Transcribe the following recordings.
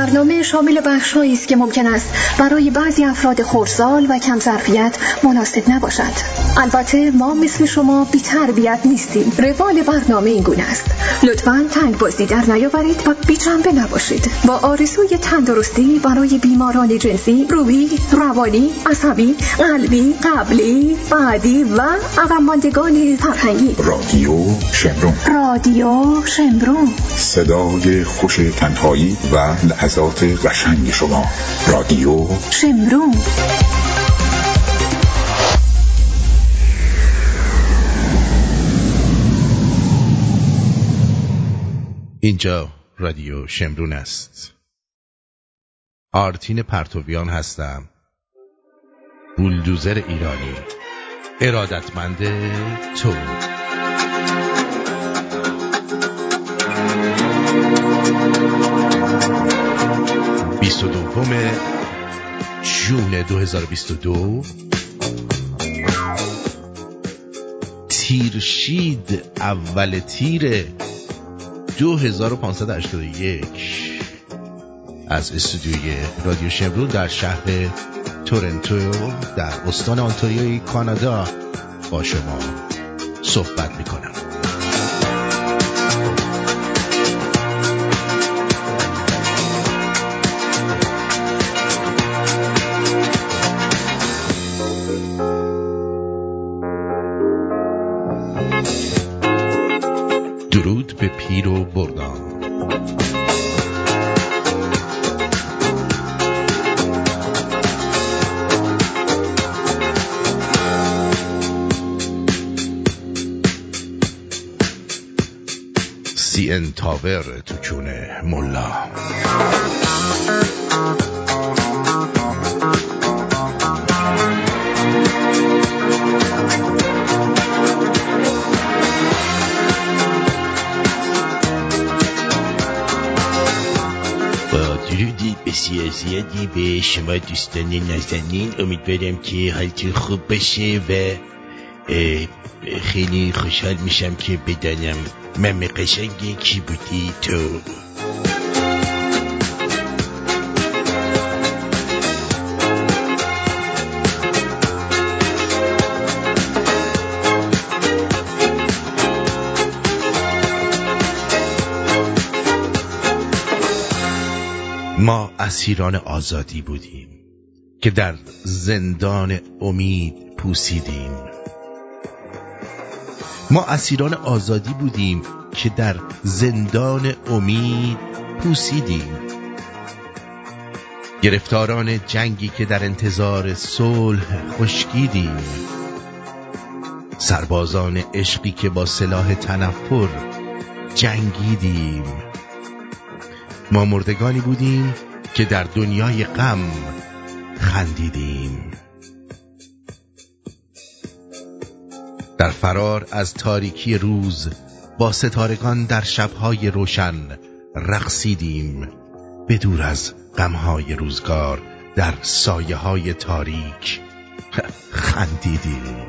برنامه شامل بخشهایی است که ممکن است برای بعضی افراد خورسال و کم ظرفیت مناسب نباشد. البته ما مثل شما بی تربیت نیستیم. روال برنامه این گونه است. لطفا تنگ بازی در نیاورید و بی جنبه نباشید. با آرزوی تندرستی برای بیماران جنسی روحی روانی عصبی قلبی قبلی بعدی و عقب ماندگان فرهنگی. رادیو شمرون. رادیو شمرون. صدای خوش تنهایی و لحظات قشنگ شما رادیو شمرون. اینجا رادیو شمرون است. آرتین پرتویان هستم. بولدوزر ایرانی. ارادتمند تو. بیست و دوم جون 2022 تیرشید اول تیر 2581 از استودیوی رادیو شمرون در شهر تورنتو در استان آنتاریوی کانادا با شما صحبت می‌کنم. درود به پیر و بردان سی ان تاور تو چونه ملا. بسیار زیادی به شما دوستان نازنین امیدوارم که حالتون خوب باشه و خیلی خوشحال میشم که بدانم مم قشنگ کی بودی تو. اسیران آزادی بودیم که در زندان امید پوسیدیم. ما اسیران آزادی بودیم که در زندان امید پوسیدیم. گرفتاران جنگی که در انتظار صلح خشکیدیم. سربازان عشقی که با سلاح تنفر جنگیدیم. ما مردگانی بودیم که در دنیای غم خندیدیم. در فرار از تاریکی روز با ستارگان در شبهای روشن رقصیدیم به دور از غمهای روزگار در سایه های تاریک خندیدیم.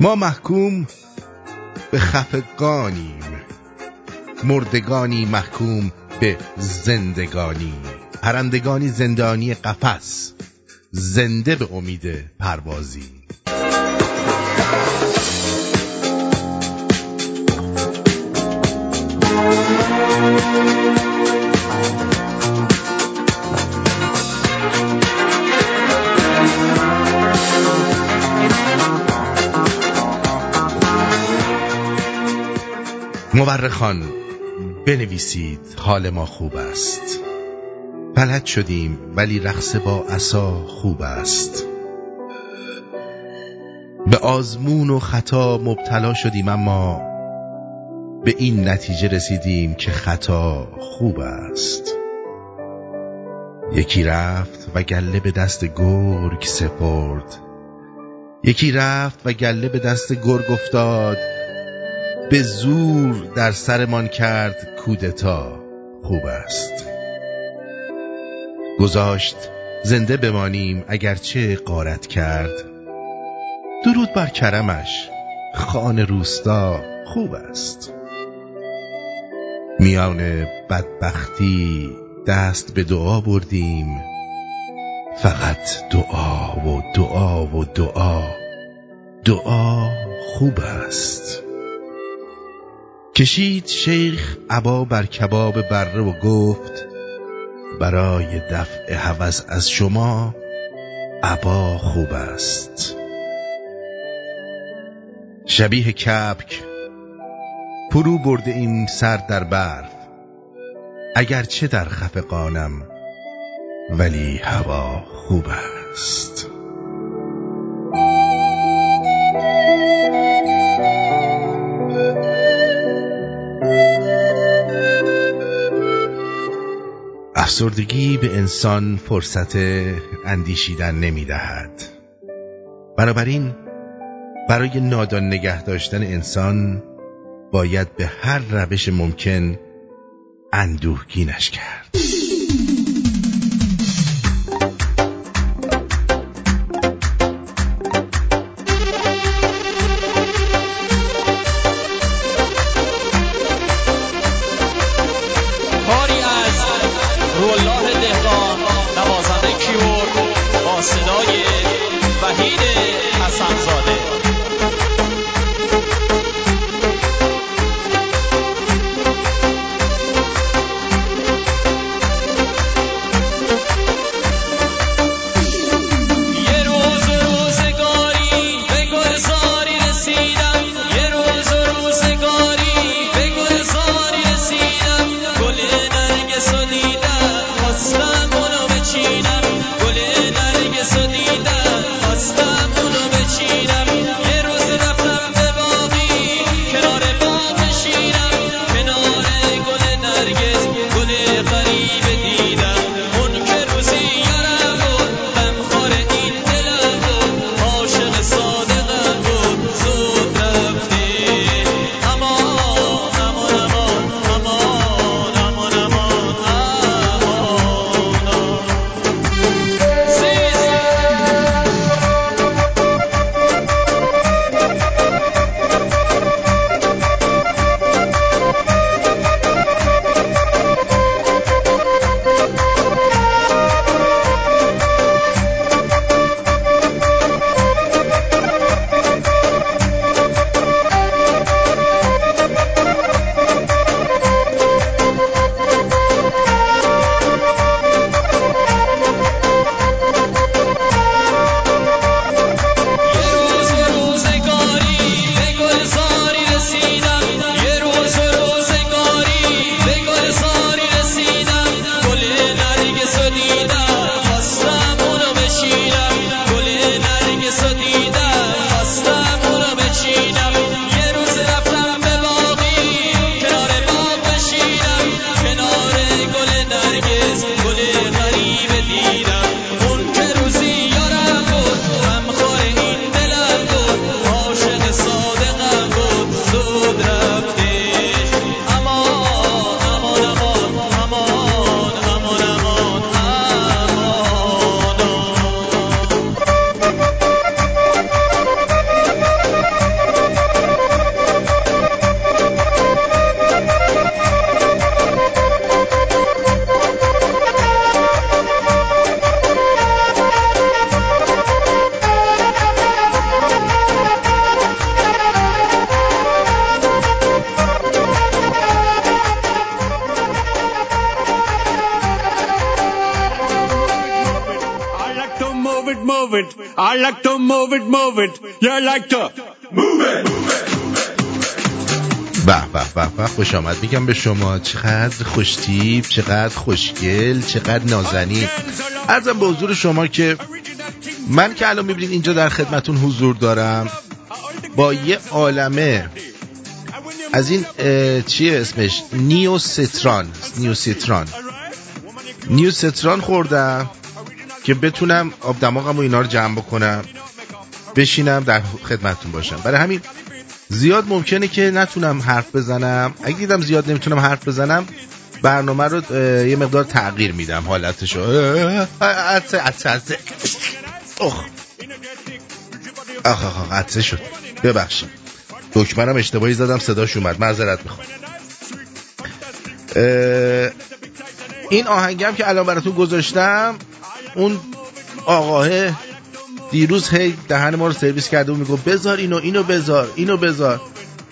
ما محکوم به خفگانیم مردگانی محکوم به زندگانی. پرندگانی زندانی قفس. زنده به امید پروازی. مورخان بنویسید حال ما خوب است. بلد شدیم ولی رقص با عصا خوب است. به آزمون و خطا مبتلا شدیم اما به این نتیجه رسیدیم که خطا خوب است. یکی رفت و گله به دست گرگ سپرد. یکی رفت و گله به دست گرگ افتاد. به زور در سرمان کرد کودتا. خوب است. گذاشت زنده بمانیم اگرچه قارت کرد. درود بر کرمش. آن روستا خوب است. میان بدبختی دست به دعا بردیم. فقط دعا و دعا و دعا. دعا خوب است. کشید شیخ عبا بر کباب بره و گفت برای دفع هوس از شما عبا خوب است. شبیه کپک فرو برده این سر در برف اگرچه در خفقانم ولی هوا خوب است. افسردگی به انسان فرصت اندیشیدن نمی دهد بنابراین برای نادان نگه داشتن انسان باید به هر روش ممکن اندوهگینش کرد. آمد. میگم به شما چقدر خوشتیب چقدر خوشگل چقدر نازنین. ارزم به حضور شما که من که الان می‌بینید اینجا در خدمتون حضور دارم با یه عالمه. از این چیه اسمش؟ نیو ستران نیو ستران نیو ستران خوردم که بتونم آب دماغم و اینا رو جمع بکنم بشینم در خدمتون باشم. برای همین زیاد ممکنه که نتونم حرف بزنم. اگه دیدم زیاد نمی‌تونم حرف بزنم برنامه رو یه مقدار تغییر میدم حالتشو. اخ آخ آخ عطسه شد. ببخشید. دکمنم اشتباهی زدم صداش اومد. معذرت می‌خوام. این آهنگم که الان براتون گذاشتم اون آقاه دیروز هی دهن ما رو سرویس کرده و میگو بذار اینو اینو بذار اینو بذار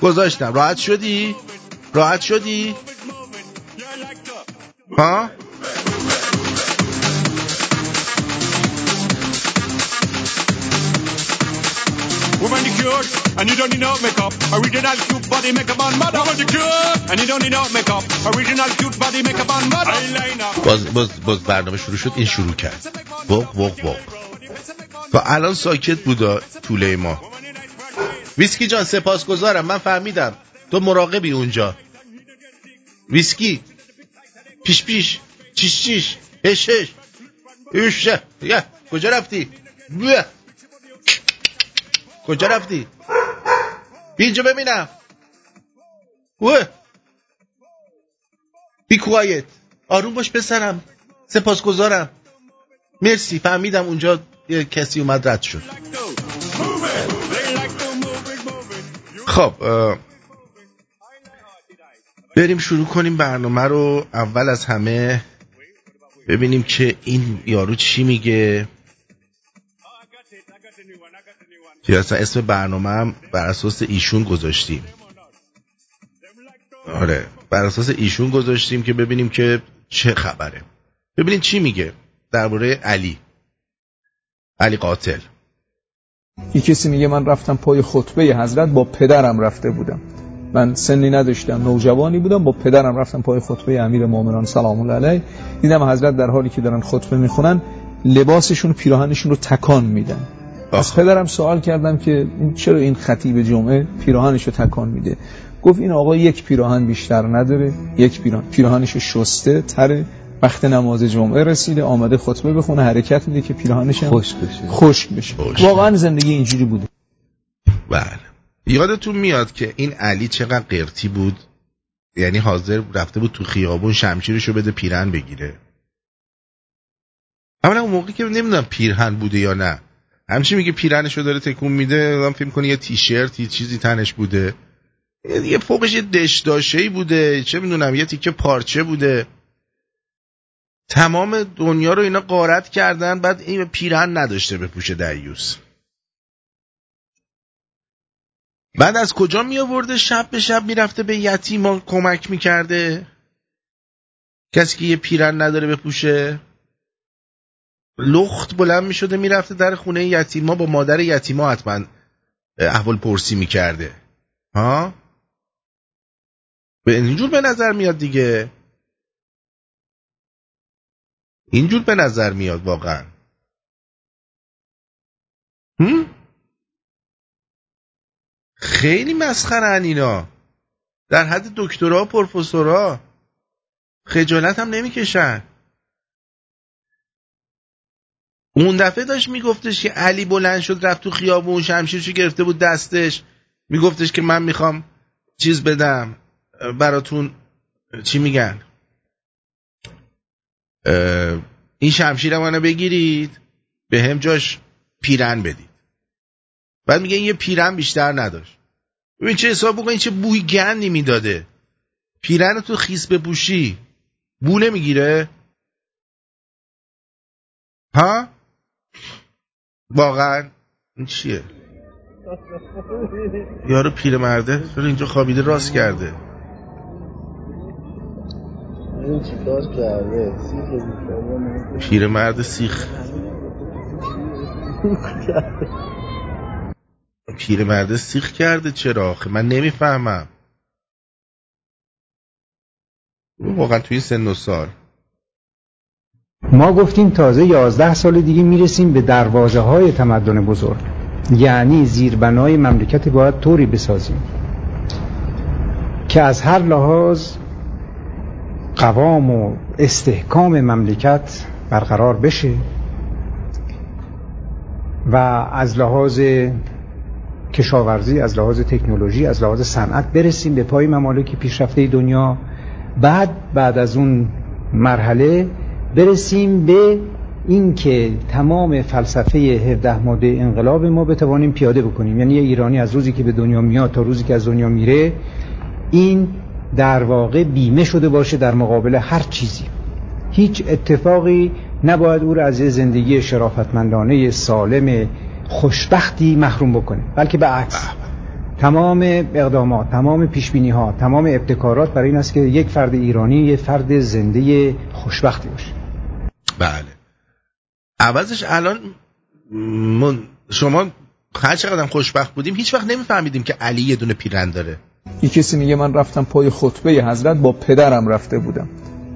گذاشتم راحت شدی؟ راحت شدی؟ ها؟ Woman you cured and you don't need no makeup. Original cute body make a man mad. Woman you cured and you don't need no makeup. Original cute body make a man mad. باز باز باز برنامه شروع شد این شروع کرد. وق وق وق. تا الان ساکت بودا طوله ما. ویسکی جان سپاسگزارم. من فهمیدم. تو مراقبی اونجا. ویسکی پیش پیش چیش چیش هش هش. ایشه یا کجا رفتی؟ بیا کجا رفتی؟ اینجا ببینم. اوه. بی کوایت آروم باش پسرم. سپاسگزارم. مرسی فهمیدم اونجا کسی اومد رد شد. خب بریم شروع کنیم برنامه رو. اول از همه ببینیم که این یارو چی میگه. که اصلا اسم برنامه هم بر اساس ایشون گذاشتیم. آره بر اساس ایشون گذاشتیم که ببینیم که چه خبره. ببینیم چی میگه. درباره علی. علی قاتل. یه کسی میگه من رفتم پای خطبه حضرت با پدرم رفته بودم. من سنی نداشتم نوجوانی بودم با پدرم رفتم پای خطبه امیر مؤمنان سلام الله علیه. دیدم حضرت در حالی که دارن خطبه می‌خونن لباسشون پیراهنشون رو تکان میدن. از پدرم سوال کردم که چرا این خطیب جمعه پیراهنش رو تکان میده؟ گفت این آقا یک پیراهن بیشتر نداره یک پیراهن پیراهنش شسته تره وقت نماز جمعه رسیده آمده خطبه بخونه حرکت میده که پیراهنش خشک بشه. خشک بشه. واقعا زندگی اینجوری بوده. بله. یادتون میاد که این علی چقدر قرتی بود؟ یعنی حاضر رفته بود تو خیابون شمشیرشو بده پیرهن بگیره. اولا اون موقعی که نمی‌دونم پیرهن بوده یا نه. همچی میگه پیرنشو داره تکون میده من فکر کنی یه تیشرت یه چیزی تنش بوده. یه فوقش یه دشداشه بوده چه می‌دونم یه تیکه پارچه بوده. تمام دنیا رو اینا قارت کردن بعد این پیرهن نداشته به پوش دیوس بعد از کجا می آورده شب به شب می‌رفته به یتیما کمک می‌کرده. کسی که یه پیرن نداره بپوشه. لخت بلند می شده می‌رفته در خونه یتیما با مادر یتیما حتما احوال پرسی می‌کرده. ها؟ به اینجور به نظر میاد دیگه. اینجور به نظر میاد واقعا. هم؟ خیلی مسخره اینا. در حد دکترا و پروفسورا. خجالت هم نمی‌کشن. اون دفعه داشت میگفتش که علی بلند شد رفت تو خیابون شمشیرشو گرفته بود دستش. میگفتش که من می‌خوام چیز بدم. براتون چی میگن؟ این شمشیر منو بگیرید به هم جاش پیرن بدید. بعد میگه یه پیرن بیشتر نداشت. ببین چه حساب بکن چه بوی گندی می‌داده. پیرن تو خیس بپوشی بو نمی‌گیره. ها؟ واقعا این چیه؟ یارو پیرمرده چرا اینجا خوابیده راست کرده؟ این چیکار کرده؟ پیرمرد سیخ. پیرمرده سیخ کرده چرا آخه؟ من نمی‌فهمم. واقعا توی سن و سال. ما گفتیم تازه یازده سال دیگه می‌رسیم به دروازه های تمدن بزرگ. یعنی زیربنای مملکت باید طوری بسازیم. که از هر لحاظ قوام و استحکام مملکت برقرار بشه و از لحاظ کشاورزی از لحاظ تکنولوژی از لحاظ صنعت برسیم به پای ممالک پیشرفته دنیا. بعد بعد از اون مرحله برسیم به اینکه تمام فلسفه 17 ماده انقلاب ما بتوانیم پیاده بکنیم. یعنی یه ایرانی از روزی که به دنیا میاد تا روزی که از دنیا میره این در واقع بیمه شده باشه در مقابل هر چیزی. هیچ اتفاقی نباید او را از زندگی شرافتمندانه سالم خوشبختی محروم بکنه بلکه به عکس. تمام اقدامات تمام پیشبینی ها تمام ابتکارات برای این است که یک فرد ایرانی یک فرد زنده خوشبختی باشه. بله. عوضش الان من شما هر چقدر خوشبخت بودیم هیچ وقت نمیفهمیدیم که علی یه دونه پیرن داره. یه کسی میگه من رفتم پای خطبه حضرت با پدرم رفته بودم.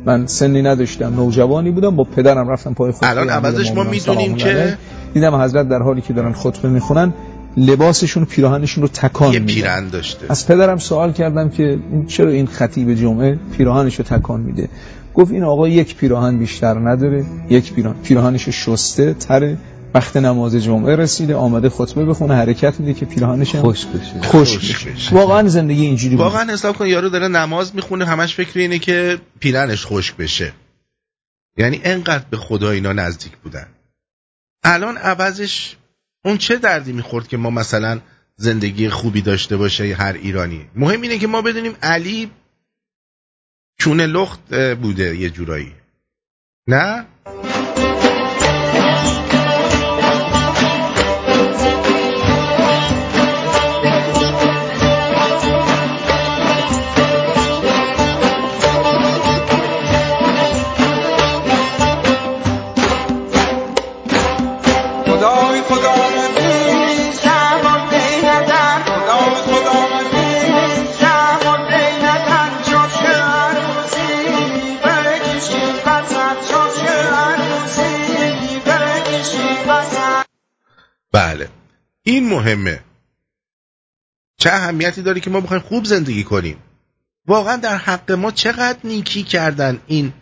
من سنی نداشتم نوجوانی بودم با پدرم رفتم پای خطبه الان عوضش ما می‌دونیم که دیدم حضرت در حالی که دارن خطبه می‌خونن لباسشون پیراهنشون رو تکان یه پیرن داشته. از پدرم سوال کردم که چرا این خطیب جمعه پیراهنش رو تکان میده؟ گفت این آقا یک پیراهن بیشتر نداره یک پیراهن پیراهنش شسته تره وقت نماز جمعه رسیده آمده خطبه بخونه حرکت میده که پیراهنش خوش بشه. خوش خوش بشه. واقعا زندگی اینجوری بود. واقعا حساب کن یارو داره نماز می‌خونه همش فکر اینه که پیرنش خشک بشه. یعنی انقدر به خدا اینا نزدیک بودن. الان عوضش اون چه دردی می‌خورد که ما مثلا زندگی خوبی داشته باشه هر ایرانی؟ مهم اینه که ما بدونیم علی چونه لخت بوده یه جورایی. نه؟ این مهمه. چه اهمیتی داره که ما بخوایم خوب زندگی کنیم؟ واقعا در حق ما چقدر نیکی کردن این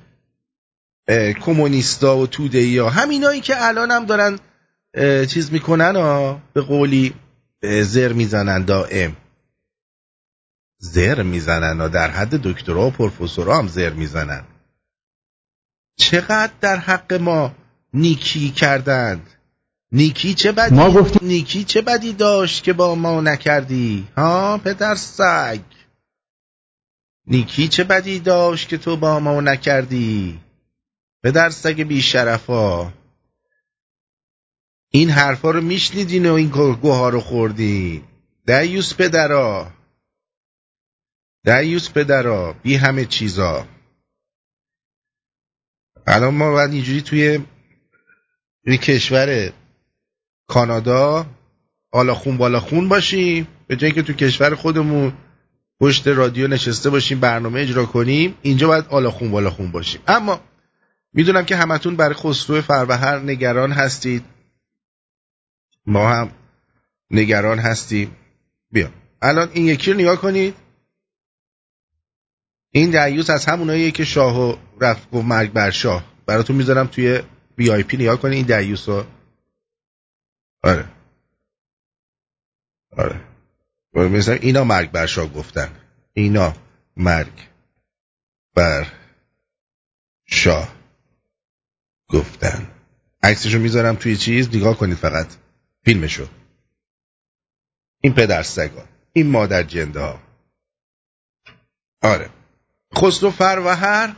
کمونیستا و تودهی ها همینایی که الان هم دارن چیز می‌کنن ها به قولی زر می‌زنن دائم. زر می‌زنن ها در حد دکترا و پروفسورا هم زر می‌زنن. چقدر در حق ما نیکی کردند نیکی چه بدی؟ ما گفتیم- نیکی چه بدی داشت که با ما نکردی؟ ها پدر سگ. نیکی چه بدی داشت که تو با ما نکردی؟ پدر سگ بی شرفا. این حرفا رو میشنیدین و این گوها رو خوردین دیوس پدرا. دیوس پدرا بی همه چیزا. الان ما باید اینجوری توی یه کشور کانادا بالا خون بالا خون باشیم به جایی که تو کشور خودمون پشت رادیو نشسته باشیم برنامه اجرا کنیم اینجا باید آلا خون بالا خون باشیم. اما می‌دونم که همتون برای خسرو فروهر نگران هستید. ما هم نگران هستیم. بیا. الان این یکی رو نگاه کنید. این دیوس از هموناییه که شاهو رفت گفت مرگ بر شاه. براتون می‌ذارم توی بی آی پی نگاه کنید. این دیوس رو آره. آره. مثلا اینا مرگ بر شاه گفتن. اینا مرگ بر شاه گفتن. عکسشو می‌ذارم توی چیز نگاه کنید فقط. فیلمشو. این پدر سگا. این مادر جنده ها آره. خسرو فروهر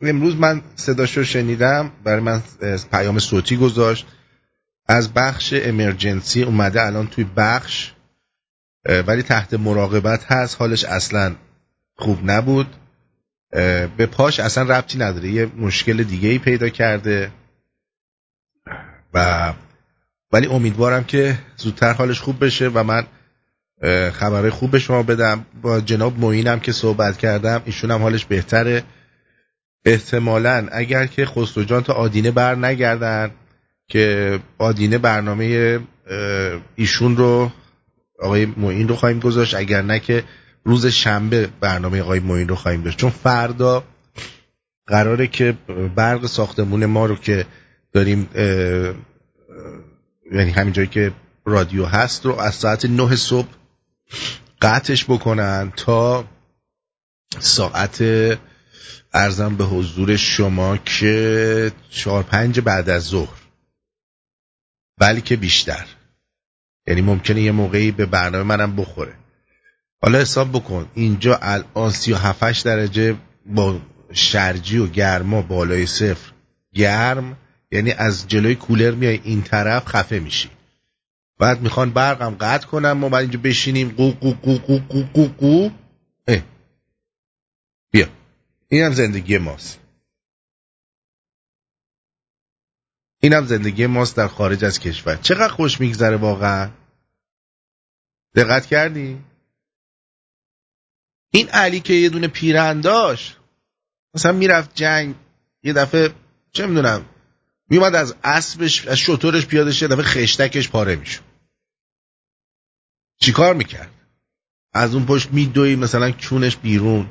امروز من صداشو شنیدم. برای من پیام صوتی گذاشت. از بخش امرجنسی اومده الان توی بخش ولی تحت مراقبت هست. حالش اصلا خوب نبود. به پاش اصلا ربطی نداره. یه مشکل دیگه ای پیدا کرده. و ولی امیدوارم که زودتر حالش خوب بشه و من خبرهای خوب به شما بدم. با جناب معینم که صحبت کردم ایشون هم حالش بهتره. احتمالا اگر که خسرو جان تا آدینه بر نگردن که آدینه برنامه ایشون رو آقای معین رو خواهیم گذاشت. اگر نه که روز شنبه برنامه آقای معین رو خواهیم داشت. چون فردا قراره که برق ساختمون ما رو که داریم یعنی همین جایی که رادیو هست رو از ساعت نه صبح قطعش بکنن تا ساعت ارزم به حضور شما که چهار پنج بعد از ظهر. بلکه بیشتر. یعنی ممکنه یه موقعی به برنامه منم بخوره. حالا حساب بکن اینجا الان سی و هفتش درجه با شرجی و گرما بالای صفر. گرم یعنی از جلوی کولر میای این طرف خفه میشی. بعد می‌خوان برقم قطع کنم ما بعد اینجا بشینیم. قو قو قو قو قو قو قو. بیا. اینم زندگی ماست. اینم زندگی ماست در خارج از کشور. چقدر خوش میگذره واقعا؟ دقت کردی؟ این علی که یه دونه پیرن داشت مثلا می‌رفت جنگ یه دفعه چه می‌دونم میومد از اسبش از شطورش پیاده شه دفعه خشتکش پاره می‌شد. چیکار می‌کرد؟ از اون پشت میدوی مثلا کونش بیرون.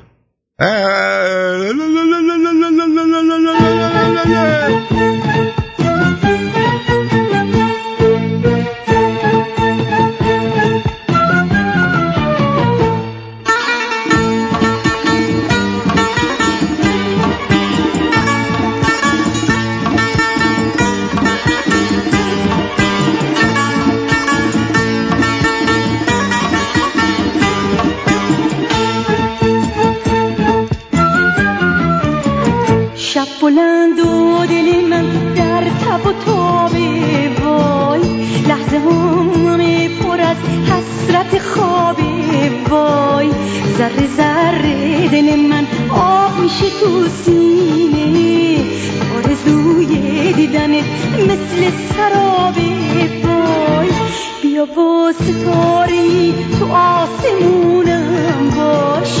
با ستاره تو آسمونم باش؟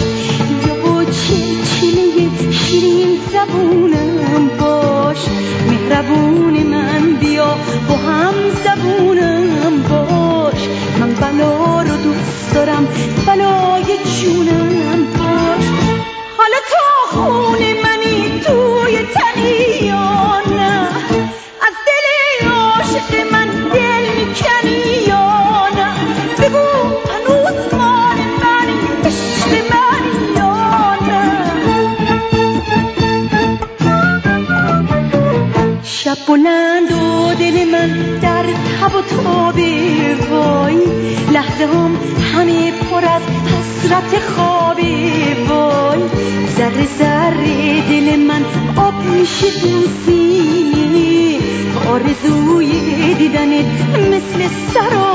بیا با چلچله شیرین زبونم باش؟ مهربون سینه آرزوی دیدنت مثل سرابه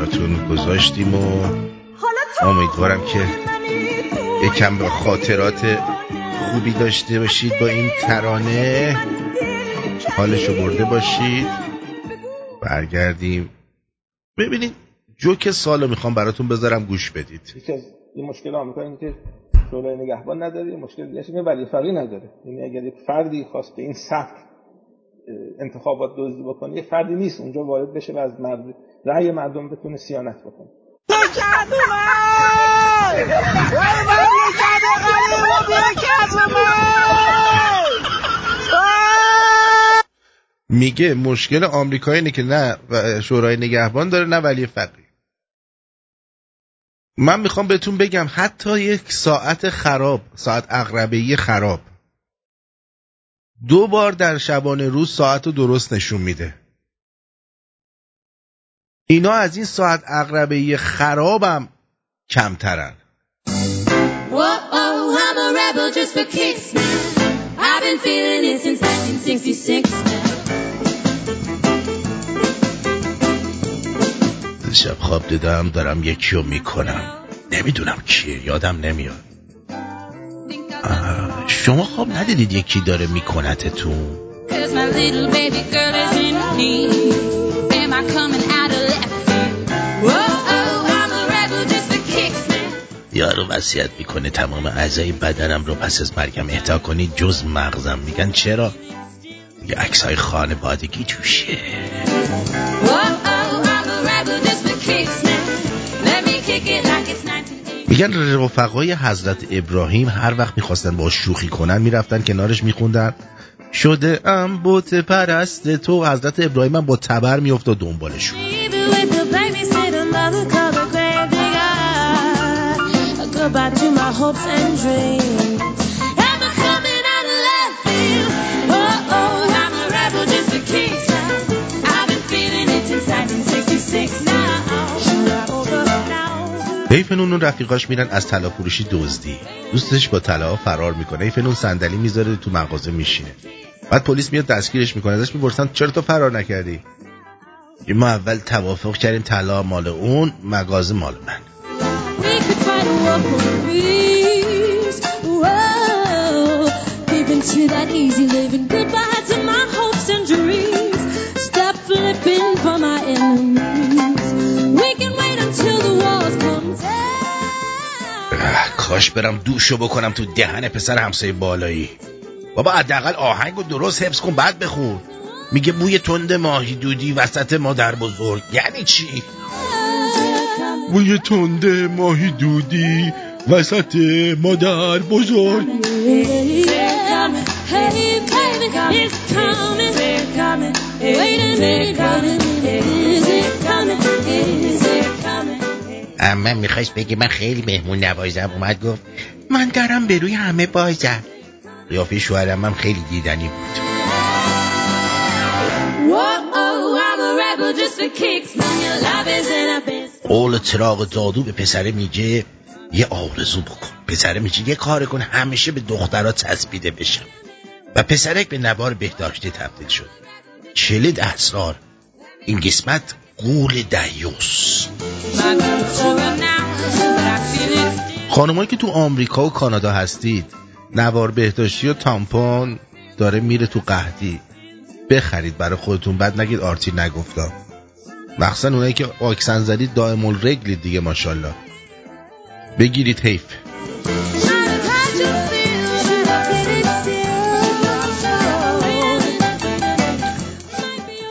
براتون گذاشتیم و امیدوارم که یکم به خاطرات خوبی داشته باشید با این ترانه. حالشو برده باشید. برگردیم. ببینید جوک سالو می‌خوام براتون بذارم گوش بدید. یکی از این مشکل آمریکا اینه که شورای نگهبان نداره مشکل دیگه اینه ولی فقی نداره. یعنی اگر یک فردی خواست به این اه، انتخابات دزدی بکنه یه فردی نیست اونجا وارد بشه و از مرد رأی مردم بتونه سیانت بکنه. میگه مشکل آمریکا اینه که نه و- شورای نگهبان داره نه ولی فقیه. من می‌خوام بهتون بگم حتی یک ساعت خراب ساعت اقربهی خراب دو بار در شبانه روز ساعت رو درست نشون میده. اینا از این ساعت اقربهی خرابم کمترن. Whoa, I'm a rebel just for kicks now. I've been feeling it since 1966 now. شب خواب دیدم دارم یکی رو می‌کنم. نمی‌دونم کیه یادم نمیاد. شما خواب ندیدید یکی داره میکنتتون یارو وصیت می‌کنه تمام اعضای بدنم رو پس از مرگم اهدا کنید جز مغزم میگن چرا یه عکس های خانوادگی توشه Whoa, I'm a rebel just for kicks now. Let me kick it like it's 1980. میگن رفقای حضرت ابراهیم هر وقت می‌خواستن با شوخی کنن می‌رفتن کنارش میخوندن شده ام بت پرست تو حضرت ابراهیم هم با تبر میافتاد دنبالشون look up a grave to my hopes and dreams. اون رفیقاش میرن از طلا فروشی دزدی. دوستش با طلا فرار می‌کنه. ایفنون صندلی می‌ذاره تو مغازه میشینه. بعد پلیس میاد دستگیرش می‌کنه. ازش می‌پرسن چرا تو فرار نکردی؟ ما اول توافق کردیم طلا مال اون مغازه مال من. کاش برم دوشو بکنم تو دهن پسر همسایه بالایی. بابا حداقل آهنگ رو درست حفظ کن بعد بخون. میگه بوی تند ماهی دودی وسط مادر بزرگ یعنی چی؟ بوی تند ماهی دودی وسط مادر بزرگ? اما می‌خواست بگه من خیلی مهمون نوازم اومد گفت من دارم به روی همه بازم قیافه شوهرم هم خیلی دیدنی بود قول چراغ جادو به پسره میگه یه آرزو بکن. پسره میگه یه کار کن همیشه به دخترها چسبیده بشم. و پسرک به نوار بهداشتی تبدیل شد. کلید اسرار این قسمت قول دیوس. خانمایی که تو آمریکا و کانادا هستید نوار بهداشتی و تامپون داره میره تو قهدی بخرید برای خودتون. بعد نگید آرتی نگفتا. مخصوصا اونایی که واکسن زدید دائم الرگلید دیگه ماشاءالله. بگیرید حیف.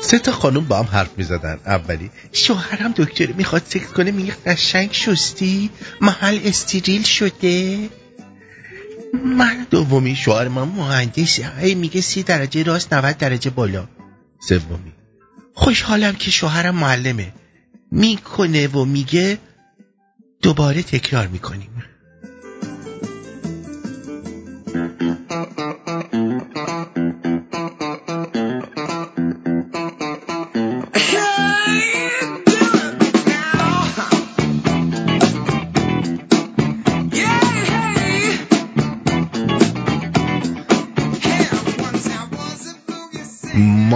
سه تا خانم با هم حرف می زدن اولی شوهرم دکتر می‌خواد سکس کنه میگه قشنگ شستی محل استریل شده. من دومی شوهر من مهندسه. هی میگه سی درجه راست 90 درجه بالا. سومی. خوشحالم که شوهرم معلمه. می‌کنه و میگه دوباره تکرار می‌کنیم.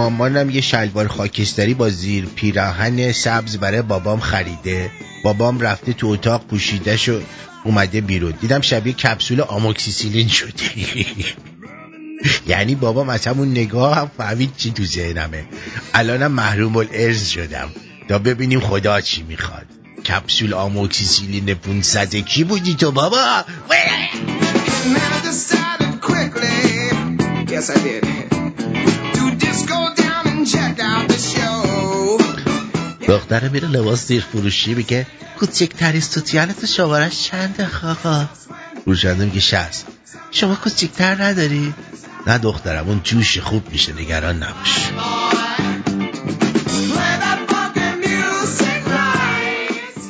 مامانم یه شلوار خاکستری با زیر پیراهن سبز برای بابام خریده. بابام رفته تو اتاق پوشیدش و اومده بیرون. دیدم شبیه کپسول آموکسیسیلین شده. یعنی بابام از همون نگاه هم فهمید چی تو ذهنمه. الانم محروم الارز شدم. تا ببینیم خدا چی می‌خواد. کپسول آموکسیسیلین 500 کی بودی تو بابا؟ Yes دختره میره لباس زیر فروشی میگه کوچکترین سوتیانت شمارش چنده خاقا فروشنده میگه شست. شما کوچکتر نداری؟ نه دخترم اون جوش خوب میشه نگران نباش.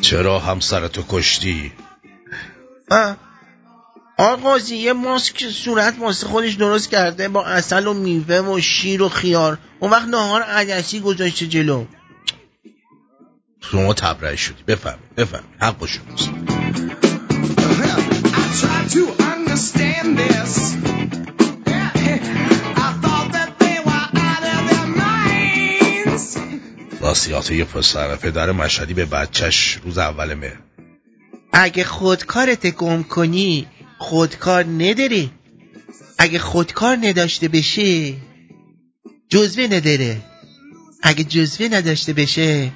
چرا همسرتو کشتی؟ آقازی یه ماسک صورت واسه خودش درست کرده با اصل و میوه و شیر و خیار. اون وقت نهار عدسی گذاشته جلو. شما تبرئه شدی. بفهم بفهم حق با شماست. نصیحت یه پسر پدر مشهدی به بچهش روز اول مهر. اگه خودکارت گم کنی خودکار نداری. اگه خودکار نداشته بشه جزوه نداره. اگه جزوه نداشته بشه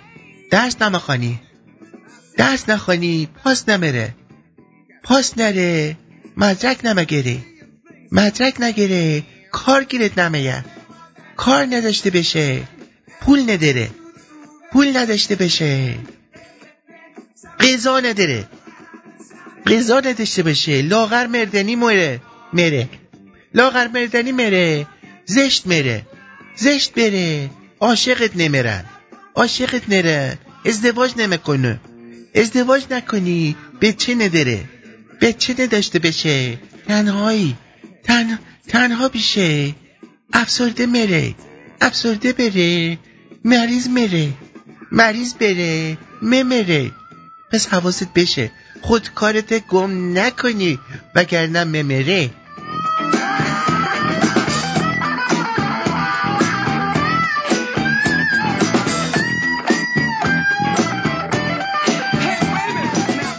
درس نمخانی درس نخوانی پاس نمره پاس نره مدرک نمگره مدرک نگره کار گیرت نمیه کار نداشته بشه پول نداره. پول نداشته بشه. غذا نداره. غذا نداشته باشه. لاغر مردنی مره. مره. لاغر مردنی مره. زشت مره. زشت بره. عاشقت نمیرن. عاشقت نره. ازدواج نمی‌کنه. ازدواج نکنی. بچه نداره؟ بچه نداشته بشه؟ تنهایی. تن... تنها بیشه. افسرده مره. افسرده بره. مریض مره. مریض بره. ممره پس حواست بشه. خود کارت گم نکنی وگرنه ممره.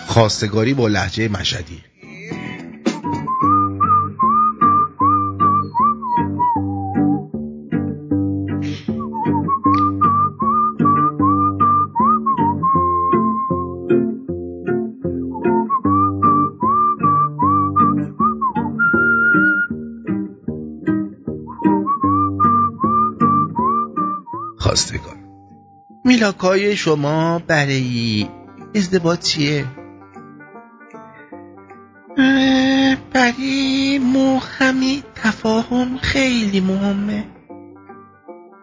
خواستگاری با لحجه مشهدی. خواستگار. میلاکای شما برای ازدواج چیه؟ برای مو همین تفاهم خیلی مهمه.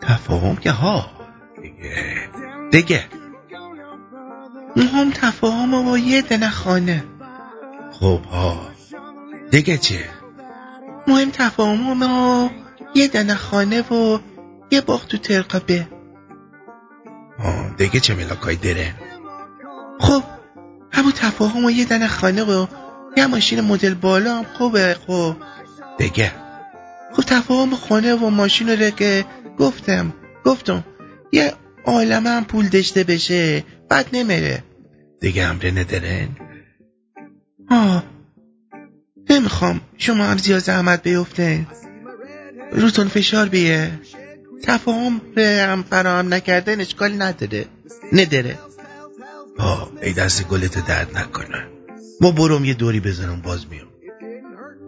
تفاهم که ها دیگه دیگه. مهم تفاهم با یه دنه خانه. خب ها دیگه چیه؟ مهم تفاهم با یه دنه خانه و یه باغ تو ترقبه دیگه چه ملاکای دره؟ خب همون تفاهم و یه دنه خانه و یه ماشین مدل بالا هم خوبه خب. دیگه. خب تفاهم خانه و ماشین رو که گفتم گفتم یه عالمه هم پول داشته بشه بعد نمیره. دیگه امره ندارن آه نمی‌خوام. شما هم زیاد زحمت بیفته روتون فشار بیه. تفاهم هم فراهم نکردن اشکالی نداره. نداره. ها ای دست گلت درد نکنه. ما برم یه دوری بزنم باز میام.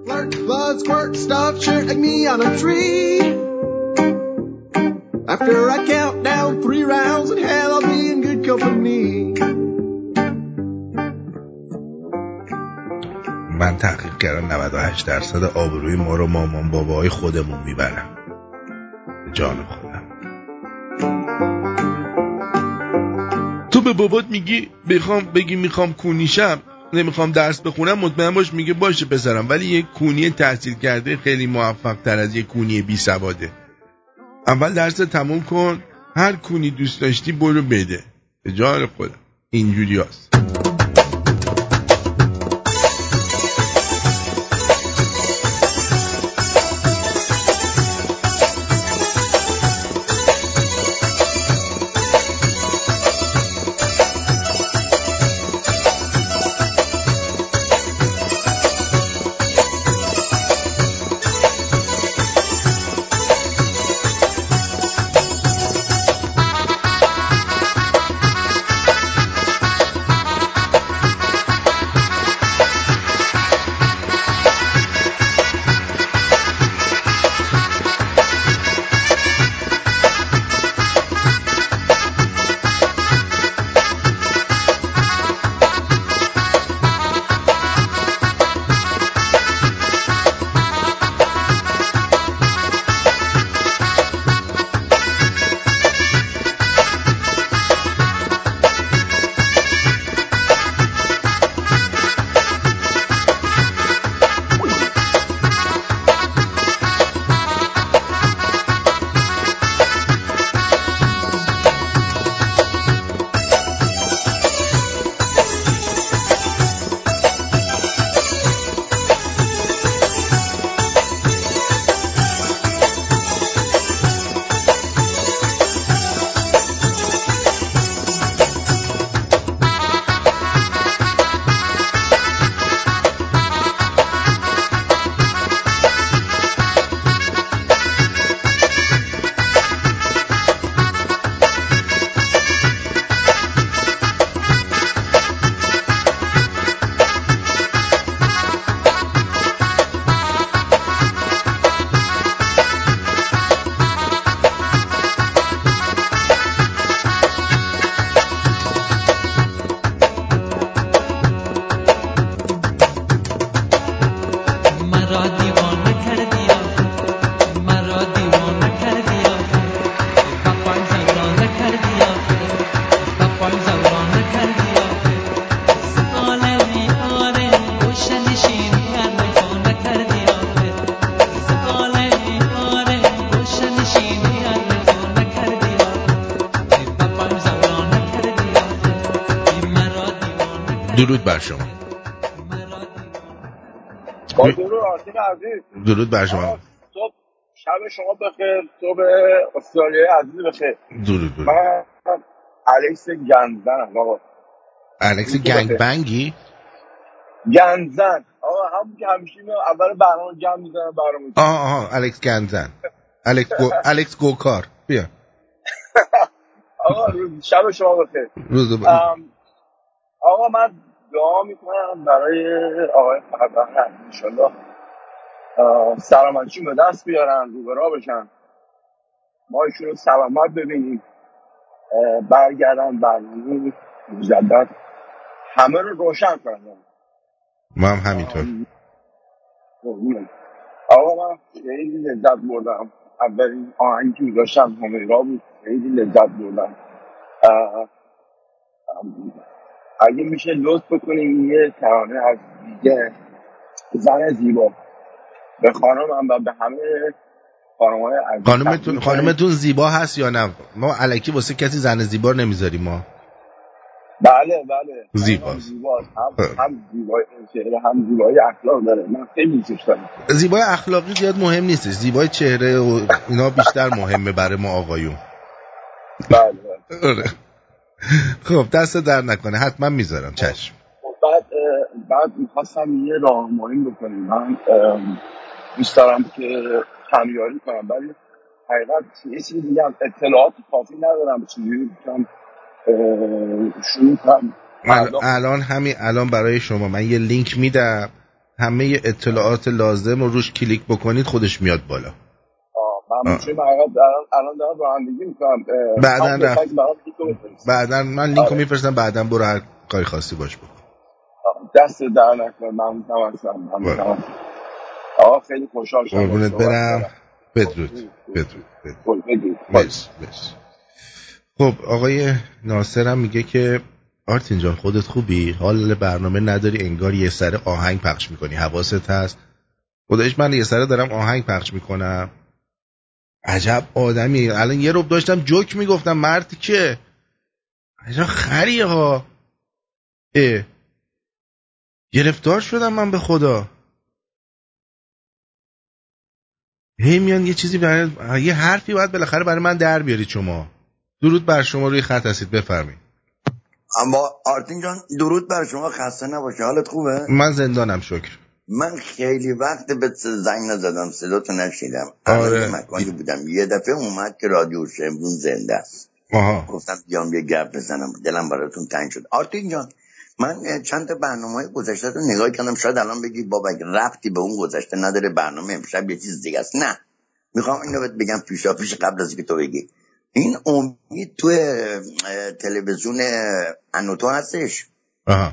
Flirt, buzz, squirt, stuff, shirt like me on a tree. After I count down three rounds in hell, I'll be in good company. من تحقیق کردم 98 درصد آبروی ما رو مامان باباهای خودمون می‌برن. جان خودم تو به بابات میگی بخوام بگی می‌خوام کونیشم نمی‌خوام درس بخونم مطمئن باش میگه باشه پسرم ولی یک کونی تحصیل کرده خیلی موفق تر از یک کونی بی سواده. اول درس تموم کن هر کونی دوست داشتی برو بده. به جان خودم. اینجوری هست. بر شما. با درود آرتین عزیز. درود بر شما. صبح شب شما بخیر صبح استرالیای عزیز بخیر. درود درود من الکس گنزنم آقا. الکس گنگ بنگی گنزن آقا همون که همیشه اول برنامه جمع می‌زنم برنامه آها آها الکس گنزن الکس گو... الکس گوکار. بیا. آقا شب شما بخیر. روز آقا من دعا می‌کنم برای آقای فربهن انشالله اه، سلامتیشون به دست بیارن رو به راه بشن. ما ایشون رو سلامت ببینیم. اه، برگردن برنامه مجدد. همه رو روشن کنن ما هم همینطور. قربونت. آقا من خیلی لذت بردم. اولین آهنگی که داشتم همیرا بود. خیلی لذت بردم. اه، ام، اگه میشه لطف بکنیم یه ترانه از دیگه زن زیبا. به خانمم و به همه خانمهای عزیز خانمتون خانمتون زیبا هست یا نه؟ ما علکی واسه کسی زن زیبا نمی‌ذاریم ما. بله بله. زیباست. هم هم زیبای چهره هم زیبایی اخلاق داره. من خیلی دوستش دارم. زیبای اخلاقی زیاد مهم نیستش. زیبای چهره و اینا بیشتر مهمه برای ما آقایون. بله بله. آره. خب دست در نکنه. حتما می‌ذارم. چشم. بعد بعد می‌خواستم یه راهنمایی بکنیم. من دوست دارم که همیاری کنم ولی حقیقت یه چیزی دیگه هم اطلاعات کافی ندارم چجوری بکنم شروع کنم. الان همین الان برای شما. من یه لینک میدم. همه اطلاعات لازم رو روش کلیک بکنید خودش میاد بالا. من الان دارم رانندگی می‌کنم بعداً رفت. بعدا من لینک رو آره. میفرستم بعدا برو هر کاری خواستی باش بکن. دست در نکنه. ممنونم هستم. آقا خیلی خوشحال شدم قربونت برم. بدرود بدرود بدرود. خب، بگید. مرسی مرسی. خب آقای ناصرم میگه که آرتین جان خودت خوبی؟ حال برنامه نداری انگار یه سر آهنگ پخش می‌کنی. حواست هست. خدایش من یه سره دارم آهنگ پخش می‌کنم. عجب آدمی. الان یه روب داشتم جوک می‌گفتم مردی که عجب خریه ها. اه. گرفتار شدم من به خدا. هی میان یه چیزی برای یه حرفی باید بالاخره برای من در بیارید شما. درود بر شما روی خط هستید بفرمایید. اما آرتین جان درود بر شما خسته نباشه حالت خوبه؟ من زندانم شکر. من خیلی وقت به زنگ نزدم صداتو نشیدم. الان آره. مکانی بودم. یه دفعه اومد که رادیو شمرون زنده است. آها. گفتم بیام یه گپ بزنم. دلم براتون تنگ شد. آرتین جان من چند تا برنامه گذشته رو نگاه کردم. شاید الان بگی بابا ربطی به اون گذشته نداره برنامه امشب یه چیز دیگه است. نه. می‌خوام اینو بهت بگم پیشا پیش قبل از که تو بگی. این امید تو تلویزیون انوتو هستش. آها.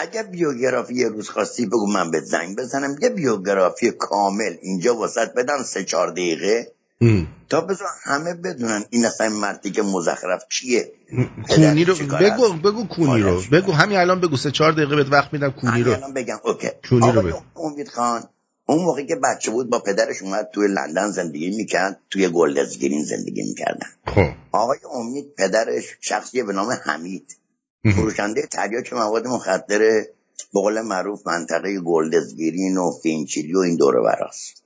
اگه بیوگرافی یه روز خواستی بگو من به زنگ بزنم یه بیوگرافی کامل اینجا وسط بدم سه چهار دقیقه. ام. تا بذار همه بدونن این اصلا مردی که مزخرف کیه. کونی رو بگو؟ بگو کونی رو. بگو همین الان بگو سه چهار دقیقه بهت وقت میدم کونی رو. الان بگم OK. کونی رو بگو. امید خان اون موقعی که بچه بود با پدرش اومد توی لندن زندگی می‌کرد توی Golders Green زندگی می‌کردن. خب. آقای امید پدرش شخصی به نام حمید. فروشنده تریاک مواد مخدر به قول معروف منطقه Golders Green و Finchley و این دور و براست.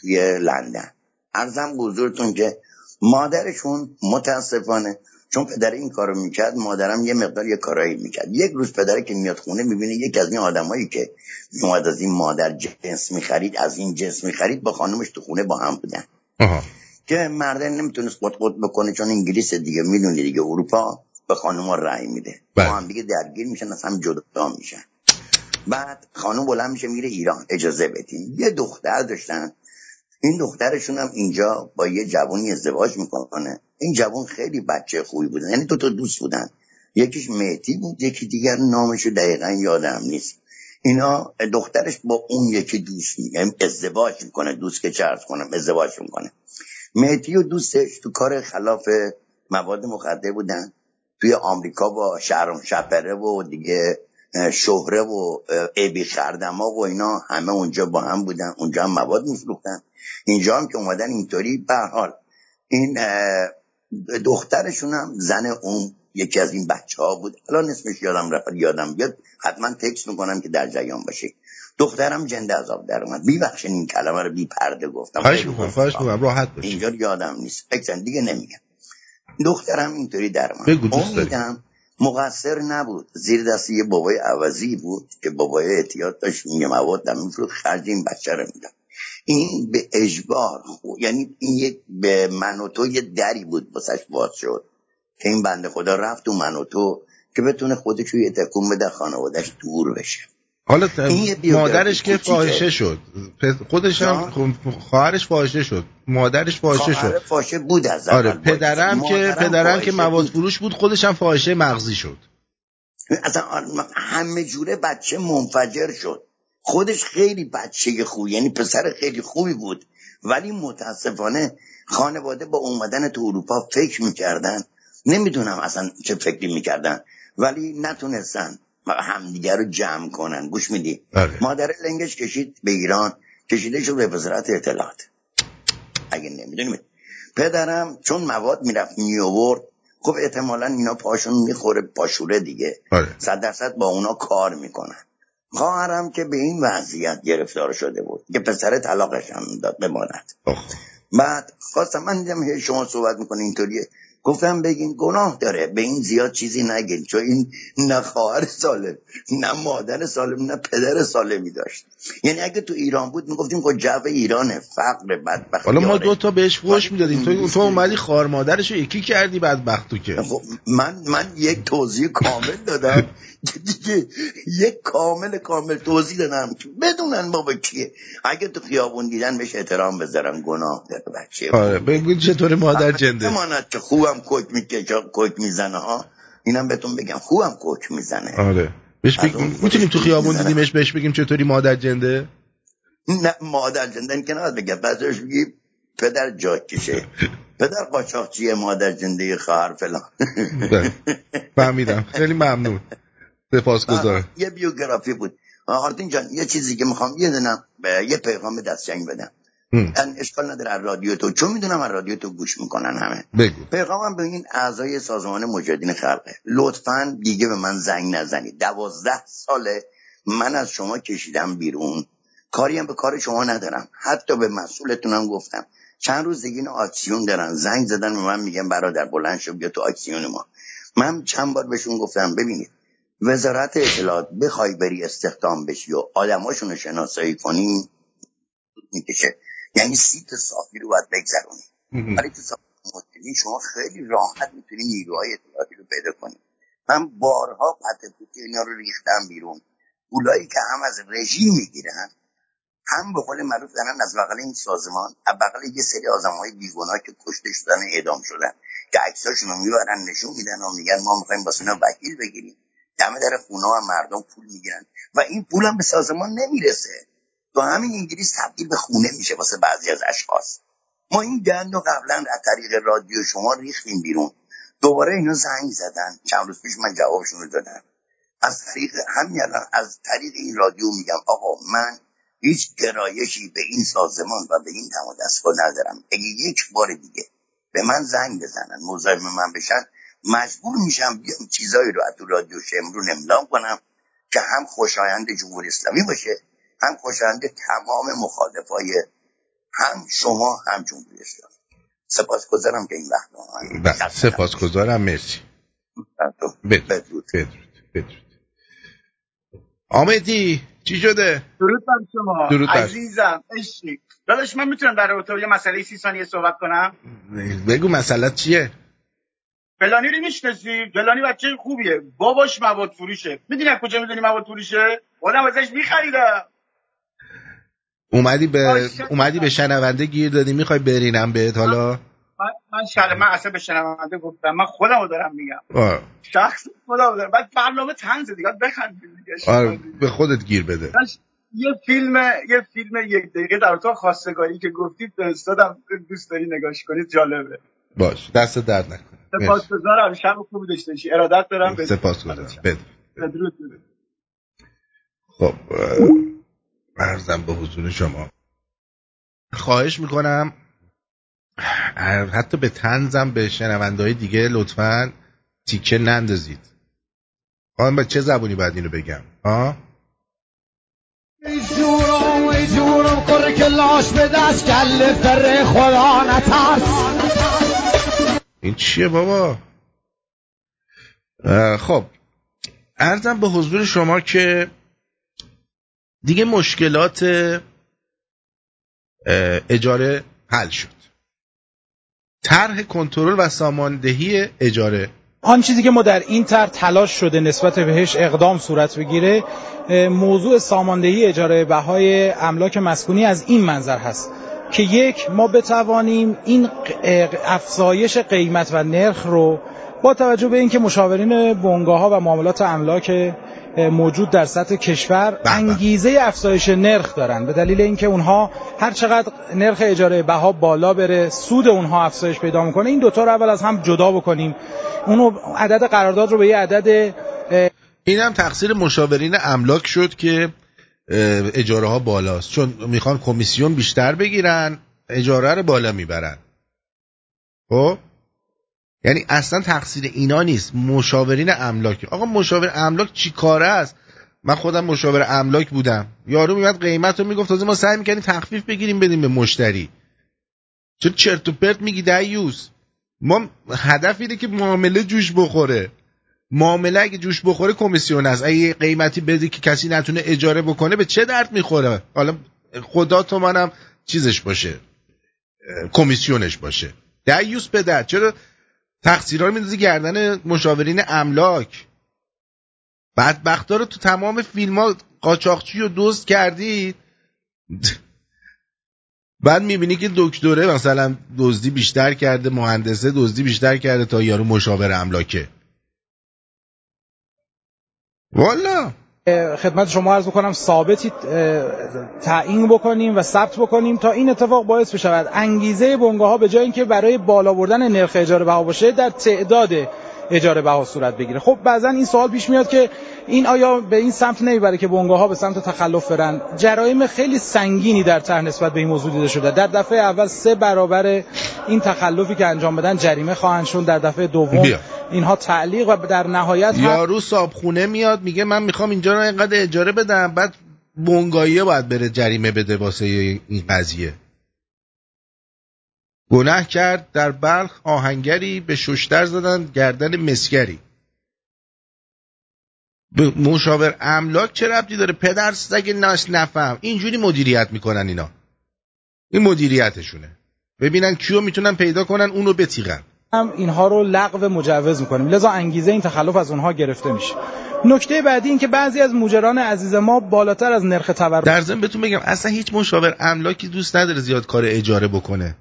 توی لندن. عرضم بزرگتون که مادرشون متاسفانه چون پدر این کارو می‌کرد مادرم یه مقدار یه کارایی می‌کرد. یک روز پدره که میاد خونه می‌بینه یک از این آدمایی که میومد از این مادر جنس می‌خرید از این جنس می‌خرید با خانومش تو خونه با هم بودن. آها. که مرده نمی‌تونست قط قط بکنه چون انگلیس دیگه می‌دونی دیگه اروپا. به خانم رأی میده. با بله. هم دیگه درگیر میشن از هم جدا میشن. بعد خانم بلند میشه میره ایران. اجازه بدین. یه دختر داشتن. این دخترشون هم اینجا با یه جوانی ازدواج می‌کنه. این جوان خیلی بچه خوبی بودن یعنی دو تا دوست بودن. یکیش مهدی بود یکی دیگر نامشو دقیقا یادم نیست. اینا دخترش با اون یکی دوست می- یعنی ازدواج می‌کنه. دوست که عرض کنم ازدواج می‌کنه. مهدی و دوستش تو کار خلاف مواد مخدر بودن. توی آمریکا با شهرام شپره و دیگه شهره و ابی خردما و اینا همه اونجا با هم بودن اونجا هم مواد میفروختن. اینجا هم که اومدن اینطوری به حال این دخترشون هم زن اون یکی از این بچه ها بود. الان اسمش یادم رفت یادم بیاد. حتما تکس می‌کنم که در جریان باشه. دخترم جنده از آب در اومد. ببخشید این کلمه رو بی پرده گفتم. خواهش می‌کنم عذرخواهم. خواهش می‌کنم راحت باش اینجا یادم نیست. اکسن دیگه نمیگم. دخترم اینطوری در اومد بگو امیدم مقصر نبود. زیر دست یه بابای عوضی بود که بابای احتیاط داشت. میگه مواد در میفروخت خرج این بچه رو میدم این به اجبار یعنی این یک به من و تو یه دری بود واسش باز شد. که این بنده خدا رفت تو من و تو که بتونه خودش رو یه تکون بده خانوادش دور بشه. حالا مادرش که. فاحشه شد. خودش هم خواهرش فاحشه شد. مادرش فاحشه شد. فاشه بود از آره. پدرم که پدرم که فاحشه مواد. فروش بود خودش هم فاحشه مغزی شد. اصلا همه جوره بچه منفجر شد. خودش خیلی بچه خوبی یعنی پسر خیلی خوبی بود. ولی متاسفانه خانواده با اومدن تو اروپا فکر می‌کردن. نمی‌دونم اصلا چه فکری می‌کردن. ولی نتونستن. همدیگر رو جمع کنن. گوش میدی؟ آره. مادر لنگش کشید به ایران کشیده شد به وزارت اطلاعات. اگه نمی‌دونیم پدرم چون مواد می‌رفت میورد خب احتمالا اینا پاشون می‌خوره پاشوره دیگه. آره صد درصد با اونا کار می‌کنن. خواهرم که به این وضعیت گرفتار شده بود. که پسر طلاقش هم داد بماند. بعد خواستم من دیدم شما صحبت می‌کنه اینطوریه. گفتم بگین گناه داره. به این زیاد چیزی نگین چون این نه خواهر سالم نه مادر سالم نه پدر سالمی داشت. یعنی اگه تو ایران بود می‌گفتیم خب جو ایرانه فقر بدبختی حالا ما آره. دو تا بهش فوش می‌دادیم. تو تو اومدی که- خار مادرش رو یکی کردی بدبخت تو که. خب من من یک توضیح کامل دادم. که دیگه یک کامل کامل توضیح دادم. بدونن بابا کیه. اگه تو خیابون دیدن بهش احترام بذارن گناه داره بچه آره بگو چطور مادر جنده. بماند که خوبم کوک می‌کشه کوک می‌زنه ها. اینم بهتون بگم. خوبم کوک می‌زنه. آره. بهش بگیم می‌تونیم تو خیابون. دیدیمش بهش بگیم چطوری مادر جنده؟ نه مادر جندن که نباید بگم. بعدش بگی پدر جاک کشه پدر قاچاقچیه مادر جنده خواهر فلان. بله. فهمیدم. خیلی ممنون. سپاسگزارم. یه بیوگرافی بود. آرتین جان یه چیزی که می‌خوام یه دونم به یه پیغام دستجنگ بدم. من اشکال نداره از رادیو تو. چون می‌دونم از رادیو تو گوش می‌کنن همه. بگو. پیغامم به این اعضای سازمان مجاهدین خلقه. لطفا دیگه به من زنگ نزنید. دوازده ساله من از شما کشیدم بیرون. کاری هم به کار شما ندارم. حتی به مسئولتونم گفتم. چند روز دیگه این آکسیون دارن. زنگ زدن به من میگن برادر بلند شو بیا تو آکسیون ما. من چند بار بهشون گفتم ببینید. وزارت اطلاعات بخوای بری استخدام بشی و آدماشون رو شناسایی کنی می‌کشه. یعنی سیت صافی رو باید بگذرونی. ولی تو مدیرین شما خیلی راحت می‌تونی نیروهای اطلاعاتی رو پیدا کنی. من بارها پته پوتی اینا رو ریختم بیرون. پولایی که هم از رژیم می‌گیرن هم به قول معروف دارن از بغل این سازمان از بغل یه سری آدم های بیگناه که کشته شدن اعدام شدن که عکساشون رو می‌برن نشون میدن و میگن ما می‌خوایم واسه اینا وکیل بگیریم. دم در خونه و مردم پول می‌گیرن و این پول هم به سازمان نمی‌رسه. تو همین انگلیس تبدیل به خونه میشه واسه بعضی از اشخاص. ما این گند و قبلا از طریق رادیو شما ریختیم بیرون. دوباره اینا زنگ زدن. چند روز پیش من جوابشون رو دادم از طریق همین الان از طریق این رادیو میگم آقا من هیچ گرایشی به این سازمان و به این دم و دستگاه ندارم. اگه یک بار دیگه به من زنگ بزنن مزاحم من بشن مجبور میشم بیام چیزایی رو از تو رادیو شمرون امضا کنم که هم خوشایند جمهوری اسلامی باشه هم خوشایند تمام مخالفای هم شما هم جمهوری اسلامی. سپاسگزارم که این وقت رو من سپاسگزارم مرسی. بدرود. بدرود. بدرود. آمدی. چی شده؟ درود بر شما. درود بر- عزیزم عشقی. داداش من می‌تونم در رابطه یه مسئله سی ثانیه صحبت کنم؟ بگو مسئله چیه؟ فلانی رو می‌شناسی فلانی بچه خوبیه. باباش مواد فروشه. می‌دونی از کجا می‌دونی مواد فروشه؟ خودم ازش میخریدم. اومدی به اومدی به شنونده گیر دادی می‌خوای برینم بهت حالا؟ من من اصلا به شنونده گفتم. من خودم رو دارم میگم. آه. شخص خودم دارم. بعد برنامه تنز دیگه. دیگه. آره به خودت گیر بده. یه فیلم یه فیلم یک دقیقه در اتاق خواستگاری که گفتید فرستادم. دوست داری نگاش کنید جالبه. باش دست درد نکن مرسی. سپاسگزارم شب خوبی داشته باشی. ارادت دارم. سپاسگزارم بدرود. خب عرضم به حضور شما. خواهش می‌کنم حتی به تنزم به شنونده های دیگه لطفا تیکه نندازید. آن به چه زبونی باید اینو بگم؟ ها جورم ای جورم به دست کل فر خدا نترس. این چیه بابا؟ خب ارزم به حضور شما که دیگه مشکلات اجاره حل شد. طرح کنترل و ساماندهی اجاره. آن چیزی که ما در این طرح تلاش شده نسبت بهش اقدام صورت بگیره موضوع ساماندهی اجاره بهای املاک مسکونی از این منظر هست. که یک ما بتوانیم این افزایش قیمت و نرخ رو با توجه به اینکه مشاورین بنگاه ها و معاملات املاک موجود در سطح کشور انگیزه افزایش نرخ دارن. به دلیل اینکه اونها هر چقدر نرخ اجاره بها بالا بره سود اونها افزایش پیدا می‌کنه. این دوتا رو اول از هم جدا بکنیم. اونو عدد قرارداد رو به یه عدد این هم تقصیر مشاورین املاک شد که اجاره ها بالاست. چون می‌خوان کمیسیون بیشتر بگیرن اجاره رو بالا می‌برن. خب؟ یعنی اصلا تقصیر اینا نیست. مشاورین املاک. آقا مشاور املاک چی کاره است؟ من خودم مشاور املاک بودم. یارو میاد قیمت رو می‌گفت تازه ما سعی می‌کنیم تخفیف بگیریم بدیم به مشتری. چه چرت و پرت میگی دیوس ما هدف اینه که معامله جوش بخوره. معامله اگه جوش بخوره کمیسیون است. اگه قیمتی بدی که کسی نتونه اجاره بکنه به چه درد می‌خوره؟ حالا خدا تو منم چیزش باشه کمیسیونش باشه. دیوس به درد چرا تقصیرها رو میندازی گردن مشاورین املاک؟ بدبختا رو تو تمام فیلم ها قاچاقچی و دزد کردید بعد می‌بینی که دکتره مثلا دزدی بیشتر کرده مهندسه دزدی بیشتر کرده تا یارو مشاور املاکه. والا. خدمت شما عرض بکنم ثابتی تعیین بکنیم و ثبت بکنیم تا این اتفاق باعث بشود. انگیزه بنگاه ها به جای اینکه برای بالا بردن نرخ اجاره بها باشه در تعداد اجاره بها صورت بگیره. خب بعضا این سوال پیش میاد که این آیا به این سمت نمی‌بره که بنگاه ها به سمت تخلف برن؟ جرایم خیلی سنگینی در طرح نسبت به این موضوع دیده شده. در دفعه اول سه برابر این تخلفی که انجام بدن جریمه خواهند شد. در دفعه دوم بیا. اینها تعلیق و در نهایت یارو صابخونه میاد میگه من می‌خوام اینجا رو اینقدر اجاره بدم بعد بنگاهیه باید بره جریمه بده واسه این قضیه. گناه کرد در بلخ آهنگری به ششتر زدن گردن مسگری. به مشاور املاک چه ربطی داره؟ پدر سگ ناش نفهم. اینجوری مدیریت می‌کنن اینا. این مدیریتشونه. ببینن کیو می‌تونن پیدا کنن اونو بتیغن. هم اینها رو لغو مجوز می‌کنیم. لذا انگیزه این تخلف از اونها گرفته میشه. نکته بعدی این که بعضی از مجران عزیز ما بالاتر از نرخ تورم. در ضمن بهتون بگم اصلا هیچ مشاور املاکی دوست نداره زیاد کار اجاره بکنه.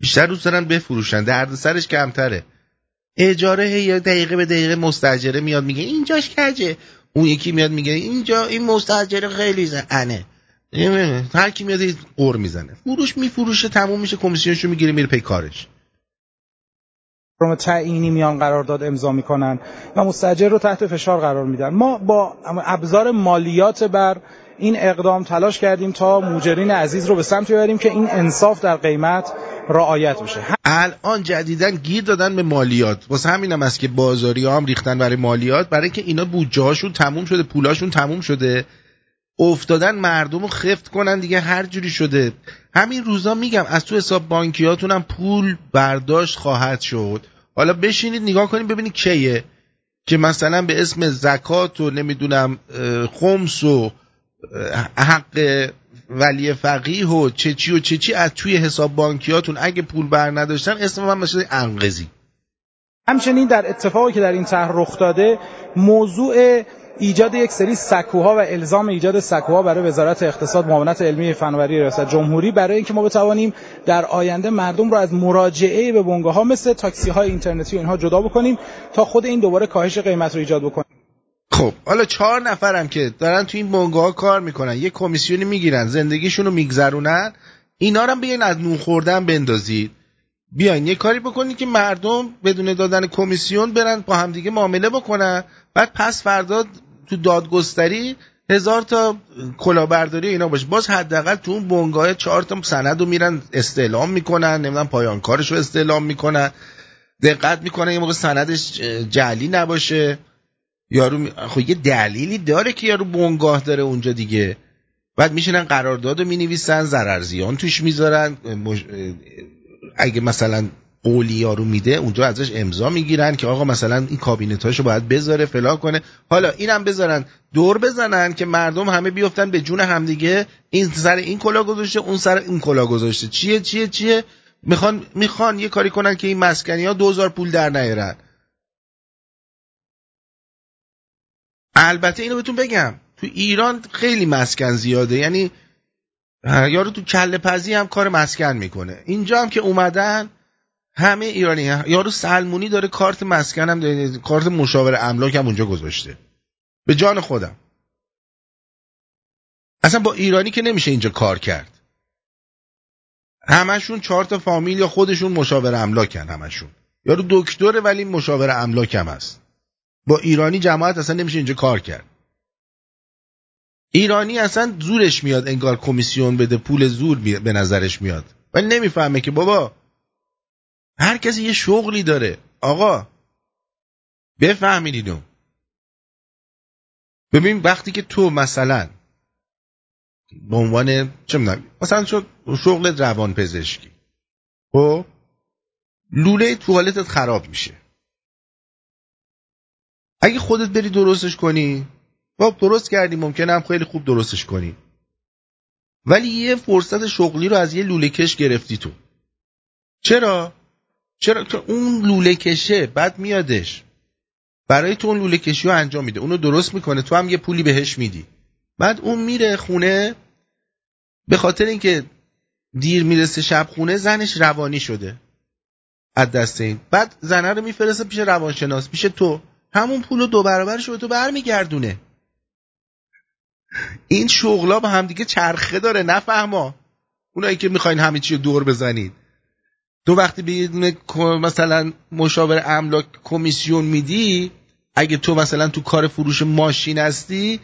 بیشتر دوست دارن بفروشن. درد سرش کمتره. اجاره یا دقیقه به دقیقه مستاجره میاد میگه اینجاش کجه اون یکی میاد میگه اینجا این مستاجره خیلی زنه هر کی میاد قور می‌زنه. فروش میفروشه تموم میشه کمیسیونشو می‌گیره میره پی کارش. فرم تعیینی میان قرارداد امضا می‌کنن و مستاجر رو تحت فشار قرار میدن. ما با ابزار مالیات بر این اقدام تلاش کردیم تا موجرین عزیز رو به سمت ببریم که این انصاف در قیمت رعایت بشه. الان جدیدن گیر دادن به مالیات. واسه همینم است که بازاری هم ریختن برای مالیات. برای که اینا بودجه هاشون تموم شده پولاشون تموم شده. افتادن مردم رو خفت کنن دیگه هر جوری شده. همین روزا میگم از تو حساب بانکیاتون هم پول برداشت خواهد شد. حالا بشینید نگاه کنید ببینید کیه. که مثلا به اسم زکات و نمی‌دونم خمس و حق ولی فقیه و چه چی و چه چی از توی حساب بانکیاتون اگه پول بر نداشتن اسم من مثل انقذی همچنین در اتفاقی که در این طرح رخ داده موضوع ایجاد یک سری سکوها و الزام ایجاد سکوها برای وزارت اقتصاد معاونت علمی فناوری ریاست جمهوری برای اینکه ما بتوانیم در آینده مردم رو از مراجعه به بنگاه ها مثل تاکسی های اینترنتی و اینها جدا بکنیم تا خود این دوباره کاهش قیمت رو ایجاد بکنیم. خب حالا چهار نفرم که دارن تو این بنگاه کار می‌کنن یه کمیسیونی می‌گیرن زندگیشون رو میگذرونن اینا رو بیاین از نون خوردن بندازید. بیاین یه کاری بکنید که مردم بدون دادن کمیسیون برن با همدیگه معامله بکنن. بعد پس فردا تو دادگستری هزار تا کلاهبرداری اینا باشه. باز حداقل تو اون بنگاه چهار تا سند رو میرن استعلام می‌کنن نمی‌دونم پایان کارش رو استعلام می‌کنن. دقت می‌کنن یه موقع سندش جعلی نباشه. یارو می... خب یه دلیلی داره که یارو بنگاه داره اونجا دیگه. بعد میشینن قرارداد رو می‌نویسن ضررزیان توش می‌ذارن. اگه مثلا قولی یارو میده اونجا ازش امضا می‌گیرن که آقا مثلا این کابینتاشو باید بذاره فلا کنه. حالا اینم بذارن دور بزنن که مردم همه بیفتن به جون همدیگه. این سر این کلا گذاشته اون سر این کلا گذاشته. چیه چیه چیه؟ می‌خوان می‌خوان یه کاری کنن که این مسکنی ها دوزار پول در نیارن. البته اینو بهتون بگم تو ایران خیلی مسکن زیاده. یعنی یارو تو کله پزی هم کار مسکن می‌کنه. اینجا هم که اومدن همه ایرانی هم. یارو سلمونی داره کارت مسکن هم داره کارت مشاور املاک هم اونجا گذاشته. به جان خودم. اصلا با ایرانی که نمیشه اینجا کار کرد. همشون چهار تا فامیل یا خودشون مشاور املاکن همشون. یارو دکتره ولی مشاور املاک هم هست. با ایرانی جماعت اصلا نمیشه اینجا کار کرد. ایرانی اصلا زورش میاد انگار کمیسیون بده پول زور به نظرش میاد. ولی نمی‌فهمه که بابا هر کسی یه شغلی داره. آقا بفهمید اینو ببین وقتی که تو مثلا به عنوان چه می‌دونم مثلا شد شغل روان پزشکی خب؟ لوله توالتت خراب میشه. اگه خودت بری درستش کنی خب درست کردی ممکنه هم خیلی خوب درستش کنی. ولی یه فرصت شغلی رو از یه لوله کش گرفتی تو. چرا؟ چرا؟ که اون لوله کشه بعد میادش. برای تو اون لوله کشی رو انجام میده. اونو درست می‌کنه. تو هم یه پولی بهش میدی. بعد اون میره خونه. به خاطر اینکه دیر می‌رسه شب خونه زنش روانی شده. از دست این. بعد زنه رو میفرسته پیش روانشناس پیش تو. همون پول رو دو برابرش به تو برمیگردونه. این شغلا به همدیگه چرخه داره نفهما. اونایی که می‌خواین همه چی دور بزنید. تو وقتی به مثلا مشاور املاک کمیسیون میدی اگه تو مثلا تو کار فروش ماشین هستی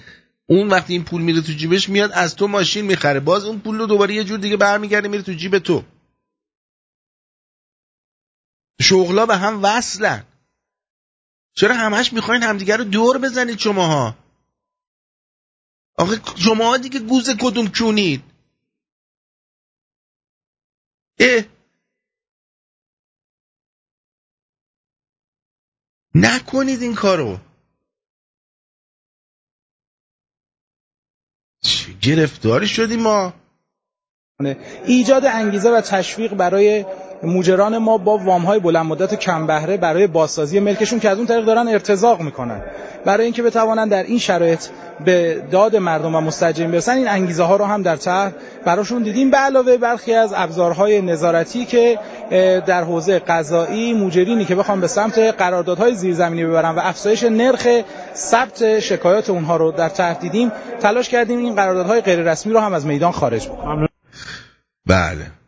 اون وقتی این پول میره تو جیبش میاد از تو ماشین می‌خره. باز اون پول رو دوباره یه جور دیگه برمیگرده میره تو جیب تو. شغلا به هم وصلن. چرا همش می‌خواین همدیگه رو دور بزنید شماها؟ آخه شما دیگه گوز کدوم کونید اه. نکنید این کارو. گرفتاری شدیم ما؟ ایجاد انگیزه و تشویق برای موجران ما با وامهای بلند مدت کم بهره برای بازسازی ملکشون که از اون طریق دارن ارتزاق می‌کنن. برای اینکه بتوانن در این شرایط به داد مردم و مستجرین برسن این انگیزه ها رو هم در طرح براشون دیدیم. به علاوه برخی از ابزارهای نظارتی که در حوزه قضایی موجرینی که بخوام به سمت قراردادهای زیرزمینی ببرن و افزایش نرخ ثبت شکایات اونها رو در طرح دیدیم تلاش کردیم این قراردادهای غیر رسمی رو هم از میدان خارج بکنیم. بله.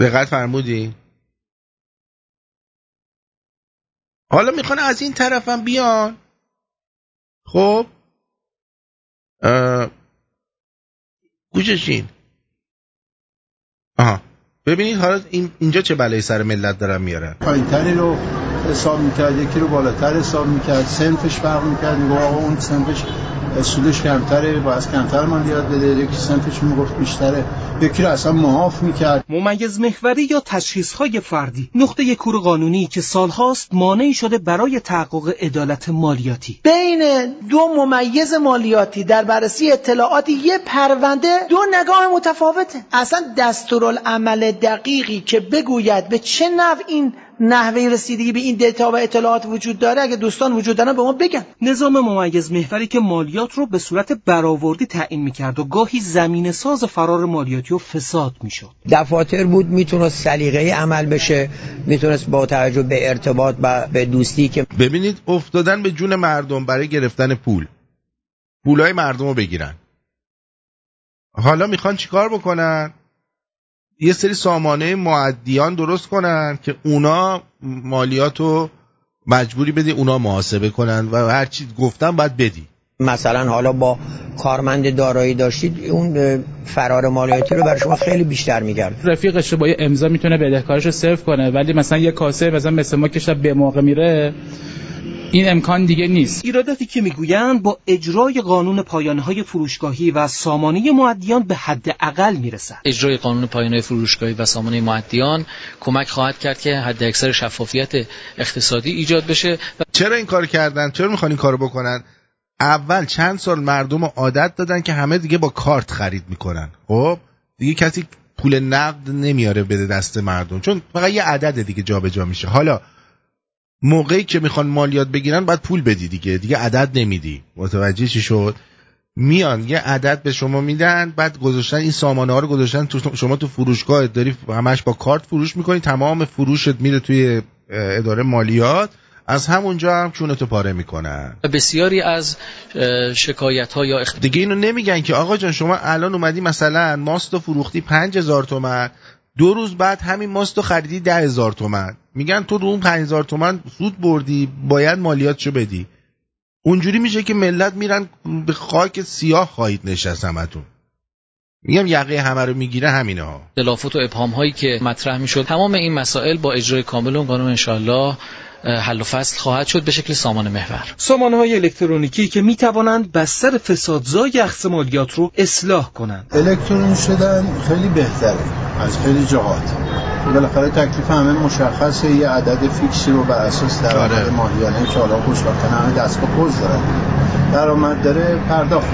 دقت فرمودی؟ حالا می‌خوان از این طرفم بیان. خب؟ گوششین آها. ببینید حالا این اینجا چه بلایی سر ملت دارن میارن؟ پایینتری رو حساب می‌کرد یکی رو بالاتر حساب می‌کرد سنفش فرق می‌کرد میگو آقا اون سنفش سودش کمتره باید کمتر مالیات بده یکی سنفش می‌گفت بیشتره. یکی رو اصلا معاف می‌کرد. ممیز محوری یا تشخیصهای فردی؟ نقطه کور قانونی که سالهاست مانعی شده برای تحقق عدالت مالیاتی. بین دو ممیز مالیاتی در بررسی اطلاعات یه پرونده دو نگاه متفاوته. اصلا دستورالعمل دقیقی که بگوید به چه نوع این نحوه رسیدگی به این دیتا و اطلاعات وجود داره اگه دوستان وجود دارن به ما بگن. نظام ممیز محوری که مالیات رو به صورت برآوردی تعیین می‌کرد و گاهی زمین ساز فرار مالیاتی و فساد می‌شد. دفاتر بود می‌تونست سلیقه عمل بشه می‌تونست با توجه به ارتباط و به دوستی که ببینید افتادن به جون مردم برای گرفتن پول. پولای مردم رو بگیرن. حالا می‌خوان چیکار بکنن؟ یه سری سامانه معدیان درست کنن که اونا مالیات رو مجبوری بدی اونا محاسبه کنن و هر چی گفتن باید بدی. مثلا حالا با کارمند دارایی داشتید اون فرار مالیاتی رو برای شما خیلی بیشتر میگرد. رفیقش رو با یه امضا می‌تونه بدهکارش رو صرف کنه ولی مثلا یه کاسه مثلا مثل ما که شب به موقع میره این امکان دیگه نیست. ایراداتی که می‌گویند با اجرای قانون پایانه های فروشگاهی و سامانه معدیان به حد اقل می‌رسد. اجرای قانون پایانه فروشگاهی و سامانه معدیان کمک خواهد کرد که حد اکثر شفافیت اقتصادی ایجاد بشه و چرا این کار کردن؟ چرا می‌خوان این کارو بکنن؟ اول چند سال مردم رو عادت دادن که همه دیگه با کارت خرید می‌کنن. خب؟ دیگه کسی پول نقد نمیاره بده دست مردم. چون فقط یه عدد دیگه جابجا میشه. حالا موقعی که می‌خوان مالیات بگیرن باید پول بدی دیگه. دیگه عدد نمیدی. متوجه چی شد؟ میان یه عدد به شما میدن بعد گذاشتن این سامانه ها رو گذاشتن تو شما تو فروشگاه داری همش با کارت فروش می‌کنی تمام فروشت میره توی اداره مالیات. از همونجا هم چونتو پاره می‌کنن. بسیاری از شکایت ها یا اخت... دیگه اینو نمیگن که آقا جان شما الان اومدی مثلا ماست و فروختی پنج هزار تومن دو روز بعد همین ماست رو خریدی ده هزار تومن. میگن تو رو اون پنج هزار تومن سود بردی باید مالیاتشو بدی. اونجوری میشه که ملت میرن به خاک سیاه خواهید نشست همتون. میگم یقه همه رو می‌گیره همینه ها. اختلافات و ابهام هایی که مطرح می‌شد. تمام این مسائل با اجرای کامل اون قانون انشاءالله حل و فصل خواهد شد به شکل سامان محور. سامانه های الکترونیکی که می توانند بستر فسادزای اخذ مالیات رو اصلاح کنند. الکترونی شدن خیلی بهتره از خیلی جهات. بالاخره تکلیف همه مشخصه یه عدد فیکسی رو بر اساس درآمد ماهیانه که حالا خوشبختانه همه دستگاه پوز دارن. درآمد داره پرداخت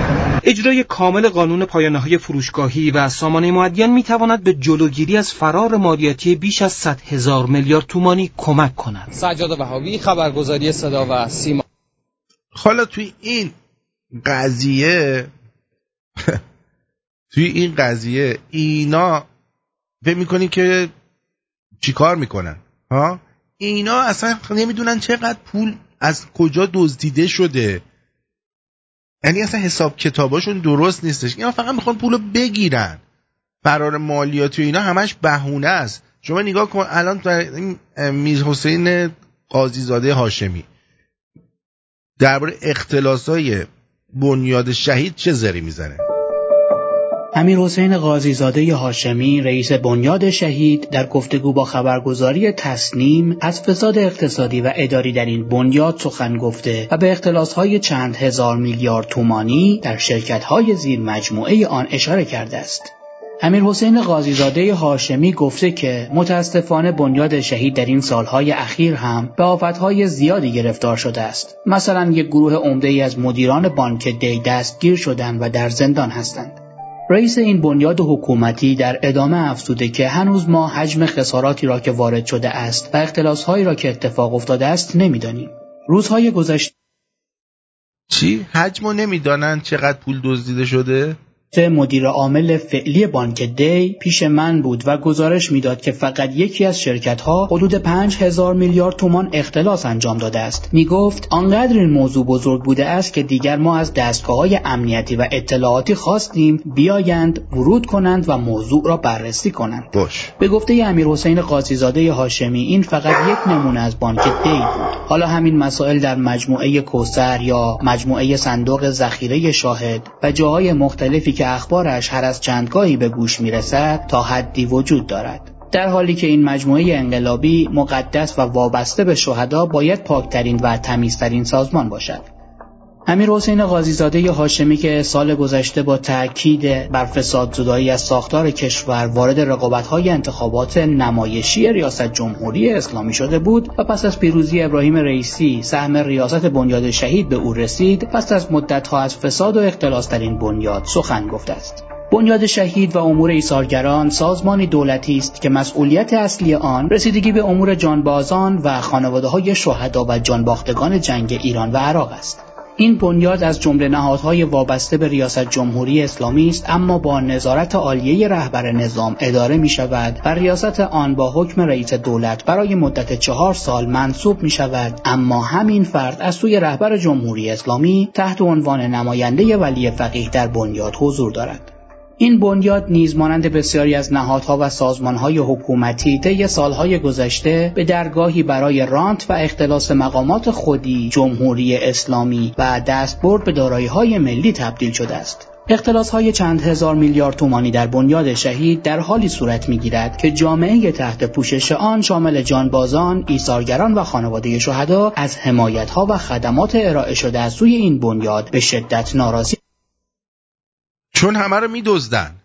اجرای کامل قانون پایانه های فروشگاهی و سامانه معدیان می تواند به جلوگیری از فرار مالیاتی بیش از 100 هزار میلیارد تومانی کمک کند. سجاد وهابی خبرگزاری صدا و سیما. حالا توی این قضیه توی این قضیه اینا فکر می‌کنی که چیکار می‌کنن؟ ها؟ اینا اصلا نمی‌دونن چقدر پول از کجا دزدیده شده. یعنی اصلا حساب کتاباشون درست نیستش. اینا فقط می‌خوان پولو بگیرن. فرار مالیاتی و اینا همش بهونه است. شما نگاه کن الان میر حسین قاضیزاده هاشمی. درباره اختلاسای بنیاد شهید چه زری می‌زنه؟ امیر حسین قاضیزاده هاشمی رئیس بنیاد شهید در گفتگو با خبرگزاری تسنیم از فساد اقتصادی و اداری در این بنیاد سخن گفته و به اختلاسهای چند هزار میلیارد تومانی در شرکتهای زیر مجموعه آن اشاره کرده است. امیر حسین قاضیزاده هاشمی گفته که متاسفانه بنیاد شهید در این سالهای اخیر هم به آفتهای زیادی گرفتار شده است. مثلا یک گروه عمده از مدیران بانک دی دستگیر شدند و در زندان هستند. رئیس این بنیاد حکومتی در ادامه افزوده که هنوز ما حجم خساراتی را که وارد شده است و اختلاسهایی را که اتفاق افتاده است نمی‌دانیم. روزهای گذشته چی حجمو نمی‌دانن چقدر پول دزدیده شده مدیر عامل فعلی بانک دی پیش من بود و گزارش می‌داد که فقط یکی از شرکت ها حدود 5000 میلیارد تومان اختلاس انجام داده است. می گفت آنقدر این موضوع بزرگ بوده است که دیگر ما از دستگاه های امنیتی و اطلاعاتی خواستیم بیایند ورود کنند و موضوع را بررسی کنند. باش به گفته امیر حسین قاضیزاده هاشمی این فقط یک نمونه از بانک دی بود. حالا همین مسائل در مجموعه کوسر یا مجموعه صندوق ذخیره شاهد و جاهای مختلفی که اخبارش هر از چندگاهی به گوش می‌رسد تا حدی وجود دارد. در حالی که این مجموعه انقلابی مقدس و وابسته به شهدا باید پاکترین و تمیزترین سازمان باشد. امیر حسین قاضیزاده هاشمی که سال گذشته با تأکید بر فساد زدایی از ساختار کشور وارد رقابت‌های انتخابات نمایشی ریاست جمهوری اسلامی شده بود و پس از پیروزی ابراهیم رئیسی سهم ریاست بنیاد شهید به او رسید پس از مدتها از فساد و اختلاس در این بنیاد سخن گفته است بنیاد شهید و امور ایثارگران سازمانی دولتی است که مسئولیت اصلی آن رسیدگی به امور جانبازان و خانواده های شهدا و جانباختگان جنگ ایران و عراق است. این بنیاد از جمله نهادهای وابسته به ریاست جمهوری اسلامی است اما با نظارت عالیه رهبر نظام اداره می شود و ریاست آن با حکم رئیس دولت برای مدت چهار سال منصوب می شود اما همین فرد از سوی رهبر جمهوری اسلامی تحت عنوان نماینده ولی فقیه در بنیاد حضور دارد. این بنیاد نیز مانند بسیاری از نهادها و سازمانهای حکومتی طی سالهای گذشته به درگاهی برای رانت و اختلاس مقامات خودی جمهوری اسلامی و دستبرد به دارایی‌های ملی تبدیل شده است. اختلاس های چند هزار میلیارد تومانی در بنیاد شهید در حالی صورت می گیرد که جامعه تحت پوشش آن شامل جانبازان، ایثارگران و خانواده شهدا از حمایت ها و خدمات ارائه شده از سوی این بنیاد به شدت ناراضی چون همه رو میدزدن.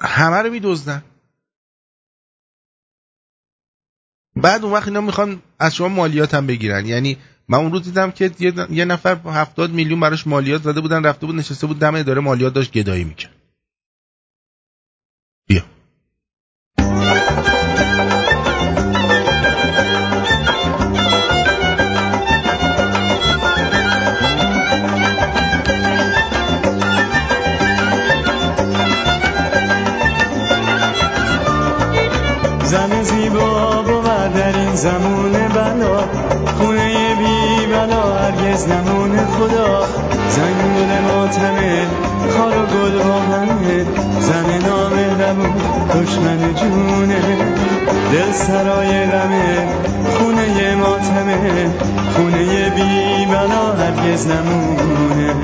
همه رو میدزدن. بعد اون وقت اینا می‌خوان از شما مالیات هم بگیرن. یعنی من اون روز دیدم که یه, نفر هفتاد میلیون براش مالیات زده بودن رفته بود نشسته بود دم اداره مالیات داشت گدایی می‌کرد. بیا. زمان بلا خونه بی بلا هرگز نمونه خدا. زن گل ماتمه خار و گل آهنه زن نامهربون دشمن جونه. دل سرای غمه خونه ماتمه خونه بی بلا هرگز نمونه.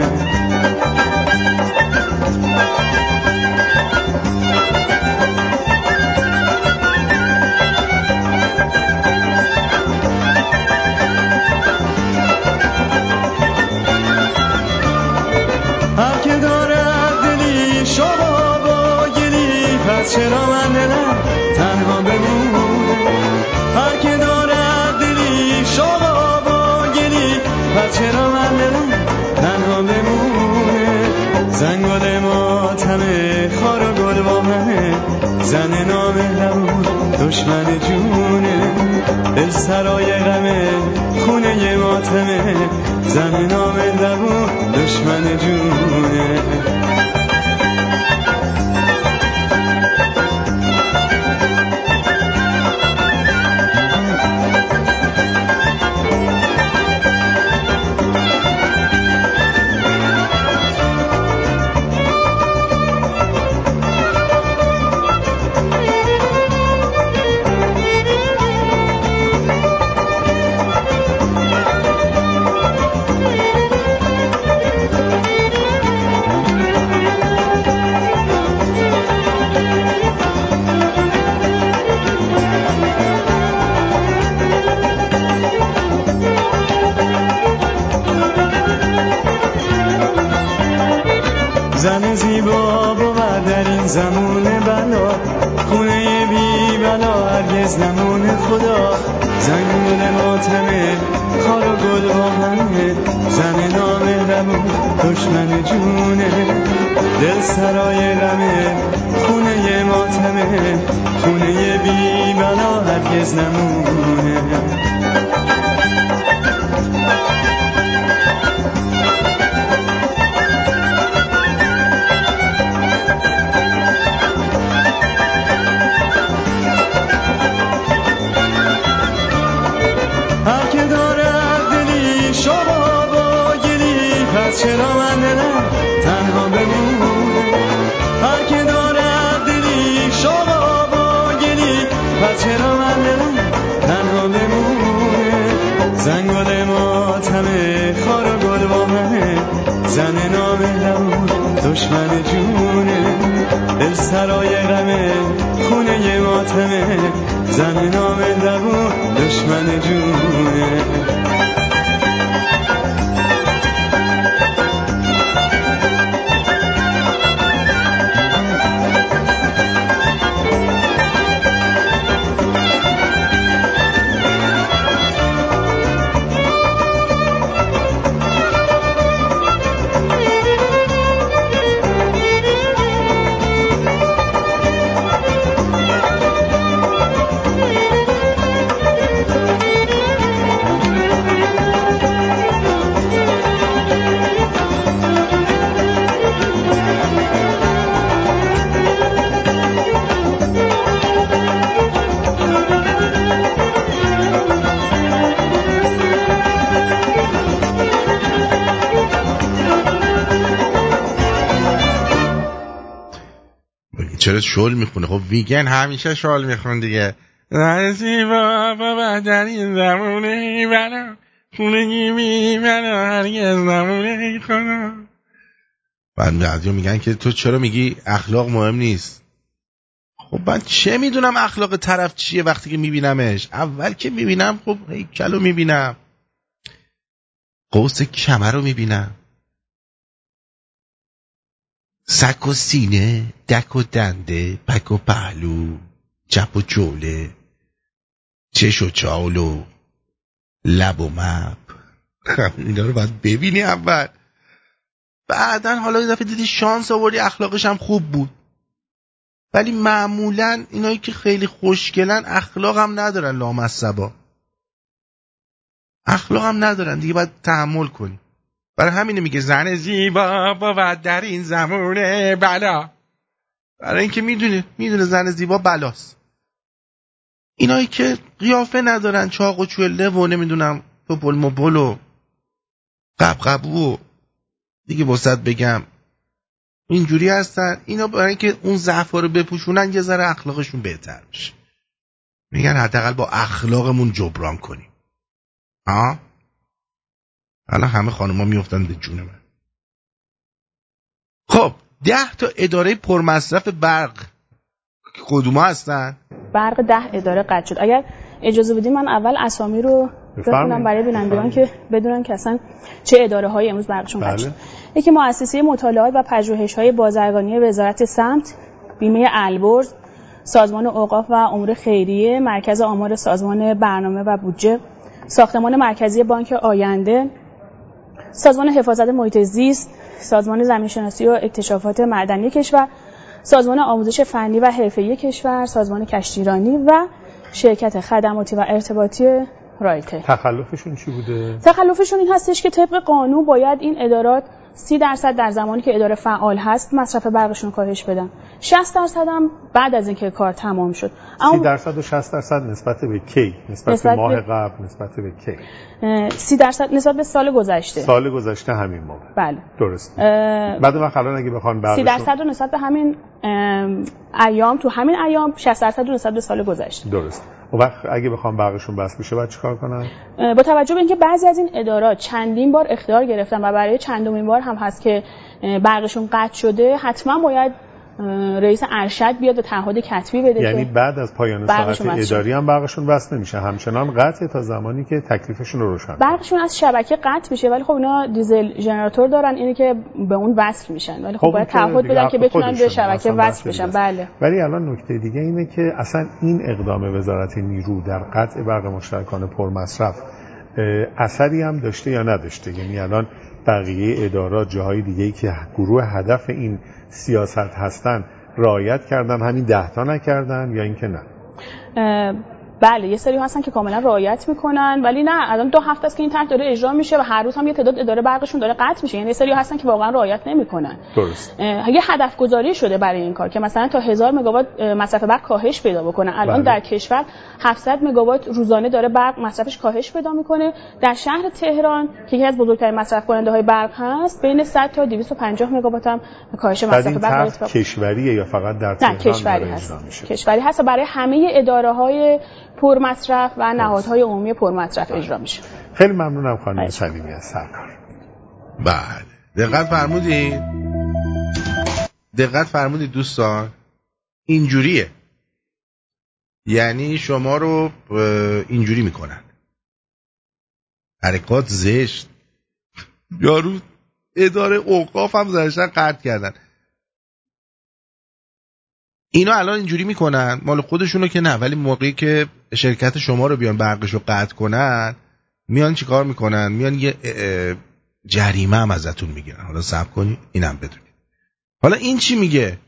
چرا من دلم تنها بمونه؟ هر که دارد دلی شما با گلی. پس چرا من دلم تنها بمونه؟ زنگل ماتمه خار و گل با منه زن نامهربون دشمن جونه. دل سرای غمه خونه ماتمه. زن نامهربون دشمن جونه. بلا شل می‌خونه. خب ویگن همیشه شال می‌خونه دیگه. زیبا بابا در این زمونه بلا خونه می بلا هرگز نمونه خدا بعد میگن که تو چرا میگی اخلاق مهم نیست؟ خب من چه می‌دونم اخلاق طرف چیه وقتی که میبینمش؟ اول که می‌بینم خب هیکل رو می‌بینم. قوس کمر رو می‌بینم. سک و سینه دک و دنده پک و پهلو چپ و جوله چش و چال و لب و مپ. اینا رو باید ببینی اول. بعدا حالا یه دفعه دیدی شانس آوردی اخلاقش هم خوب بود. ولی معمولا اینایی که خیلی خوشگلن اخلاق هم ندارن لامصبا. اخلاق هم ندارن. دیگه باید تحمل کنی. برای همینه میگه زن زیبا بود در این زمونه بلا. برای اینکه می‌دونه می‌دونه زن زیبا بلاست. اینایی که قیافه ندارن چاق و چوله و نمی‌دونم پل مپل و قبقبو و دیگه وسط بگم. اینجوری هستن. اینا برای اینکه اون ضعفا رو بپوشونن یه ذره اخلاقشون بهتر میشه. میگن حداقل با اخلاقمون جبران کنیم. ها الان همه خانوما میفتن به جون من. خب ده تا اداره پرمصرف برق کدوما هستن؟ برق ده اداره قطع شد. اگر اجازه بدید من اول اسامی رو بخونم برای بینندگان که بدونن که اصلا چه اداره های امروز برقشون قطع شد. یکی مؤسسه مطالعات و پژوهش های بازرگانی وزارت سمت بیمه البرز سازمان اوقاف و امور خیریه مرکز آمار سازمان برنامه و بودجه ساختمان مرکزی بانک آینده سازمان حفاظت محیط زیست سازمان زمینشناسی و اکتشافات معدنی کشور سازمان آموزش فنی و حرفه‌ای کشور سازمان کشتیرانی و شرکت خدماتی و ارتباطی رایتل تخلفشون چی بوده؟ تخلفشون این هستش که طبق قانون باید این ادارات 30 درصد در زمانی که اداره فعال هست مصرف برقشون کاهش بدن. 60 درصد هم بعد از اینکه کار تمام شد. 30 درصد و 60 درصد نسبت به کی؟ نسبت, نسبت به ماه به- قبل نسبت به کی؟ 30 درصد نسبت به سال گذشته. سال گذشته همین موقع. بله. درست. بعد وقت الان اگه بخوان 30 برقشون درصد رو نسبت به همین ام، ایام تو همین ایام 60 درصد رو نسبت به سال گذشته. درست. اون وقت اگه بخوام برقشون بس بشه باید چیکار کنن با توجه به اینکه بعضی از این ادارات چندین بار اختیار گرفتن و برای چندمین بار هم هست که برقشون قطع شده حتما باید رئیس ارشد بیاد و تعهد کتبی بده یعنی بعد از پایان ساعت اداری هم برقشون وصل نمیشه. همچنان قطع تا زمانی که تکلیفشون رو روشن برقشون از شبکه قطع میشه ولی خب اینا دیزل ژنراتور دارن اینه که به اون وصل میشن. ولی خب خب باید تعهد بدن که بتونن به. شبکه وصل بشن. بله. ولی الان نکته دیگه اینه که اصلا این اقدام وزارت نیرو در قطع برق مشترکان پرمصرف اثری هم داشته یا نداشته؟ یعنی الان بقیه ادارات جاهای دیگه ای که گروه هدف این سیاست هستن رعایت کردن همین ده تا نکردن یا اینکه نه؟ بله یه سری هستن که کاملا رعایت می‌کنن ولی نه الان دو هفته است که این طرح داره اجرا میشه و هر روز هم یه تعداد اداره برقشون داره قطع میشه. یعنی یه سری هستن که واقعا رعایت نمی‌کنن. درست. یه هدف گذاری شده برای این کار که مثلا تا 1000 مگاوات مصرف برق کاهش پیدا بکنه. الان بله. در کشور 700 مگاوات روزانه داره برق مصرفش کاهش پیدا می‌کنه. در شهر تهران که یکی از بزرگترین مصرف کننده های برق هست بین 100 تا 250 مگاوات هم کاهش مصرف برق کشوریه یا فقط در تهران کشوری هست. کشوری هست برای همه اداره های پرمصرف و نهادهای عمومی پرمصرف اجرا میشه. خیلی ممنونم خانم سلیمی از سرکار. بله. دقت فرمودید دقت فرمودید دوستان؟ اینجوریه. یعنی شما رو اینجوری می‌کنن. حرکات زشت. یارو اداره اوقاف هم زنشن قطع کردن. اینا الان اینجوری می‌کنن مال خودشونو که نه ولی موقعی که شرکت شما رو بیان برقش رو قطع کنن میان چیکار می‌کنن؟ میان یه جریمه هم ازتون می‌گیرن. حالا صبر کنید اینم بدونید حالا این چی میگه؟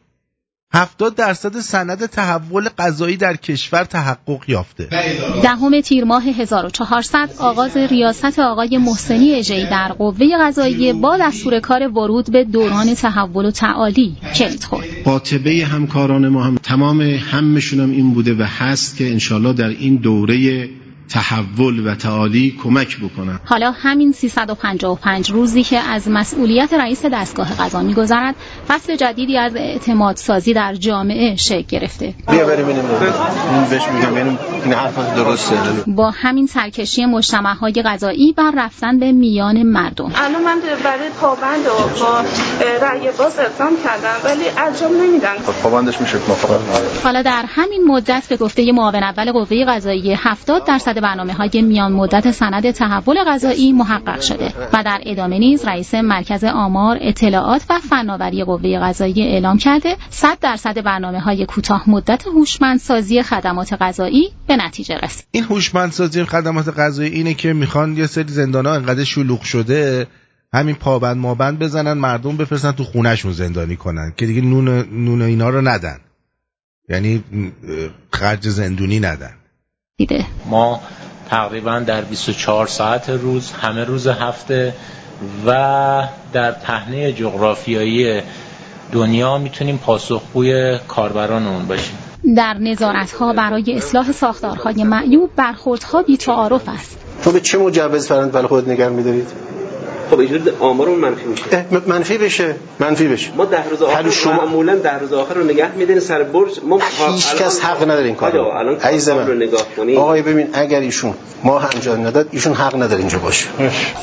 هفتاد درصد سند تحول غذایی در کشور تحقق یافته دهم تیر ماه 1400 آغاز ریاست آقای محسنی اژه‌ای در قوه قضاییه با دستور کار ورود به دوران تحول و تعالی کلید خورد. قاطبه همکاران ما هم تمام همشون هم این بوده و هست که انشالله در این دوره تحول و تعالی کمک بکنن. حالا همین 355 روزی که از مسئولیت رئیس دستگاه قضا می‌گذرد فصل جدیدی از اعتماد سازی در جامعه شکل گرفته. بیا بریم بهش میگم. یعنی این حرف درسته با همین سرکشی مجتمع‌های قضایی بر رفتن به میان مردم. الان من برای پابند و با رأی باز اقدام کردم ولی انجام نمیدن پابندش میشه حالا در همین مدت به گفته معاون اول قوه قضاییه 70 درصد برنامه های میان مدت سند تحول قضایی محقق شده و در ادامه نیز رئیس مرکز آمار اطلاعات و فناوری قوه قضاییه اعلام کرده 100 درصد برنامه های کوتاه مدت هوشمندسازی خدمات قضایی به نتیجه رسید. این هوشمندسازی خدمات غذایی اینه که می‌خوان یه سری زندانا انقدر شلوغ شده همین پابند مابند بزنن مردم بفرستن تو خونهشون زندانی کنن که دیگه نون نون اینا رو ندن. یعنی خرج زندونی ندن. دیده. ما تقریبا در 24 ساعت روز همه روز هفته و در پهنه جغرافیایی دنیا می‌تونیم پاسخگوی کاربرانمون باشیم. در نظارت ها برای اصلاح ساختارهای معیوب برخوردها بی‌تعارف است. تو به چه مجوز فرند برای خود نگر میدارید؟ خب اینجوری آمارمون منفی میشه. منفی بشه منفی بشه. ما ده روز آخر شما- معمولا ده روز آخر رو نگه میدین سر برج. ما هیچ کس حق نداره این کار آقا، الان رو من. نگاه کنی. آقای ببین اگر ایشون ما انجام نداد ایشون حق نداره اینجا باشه.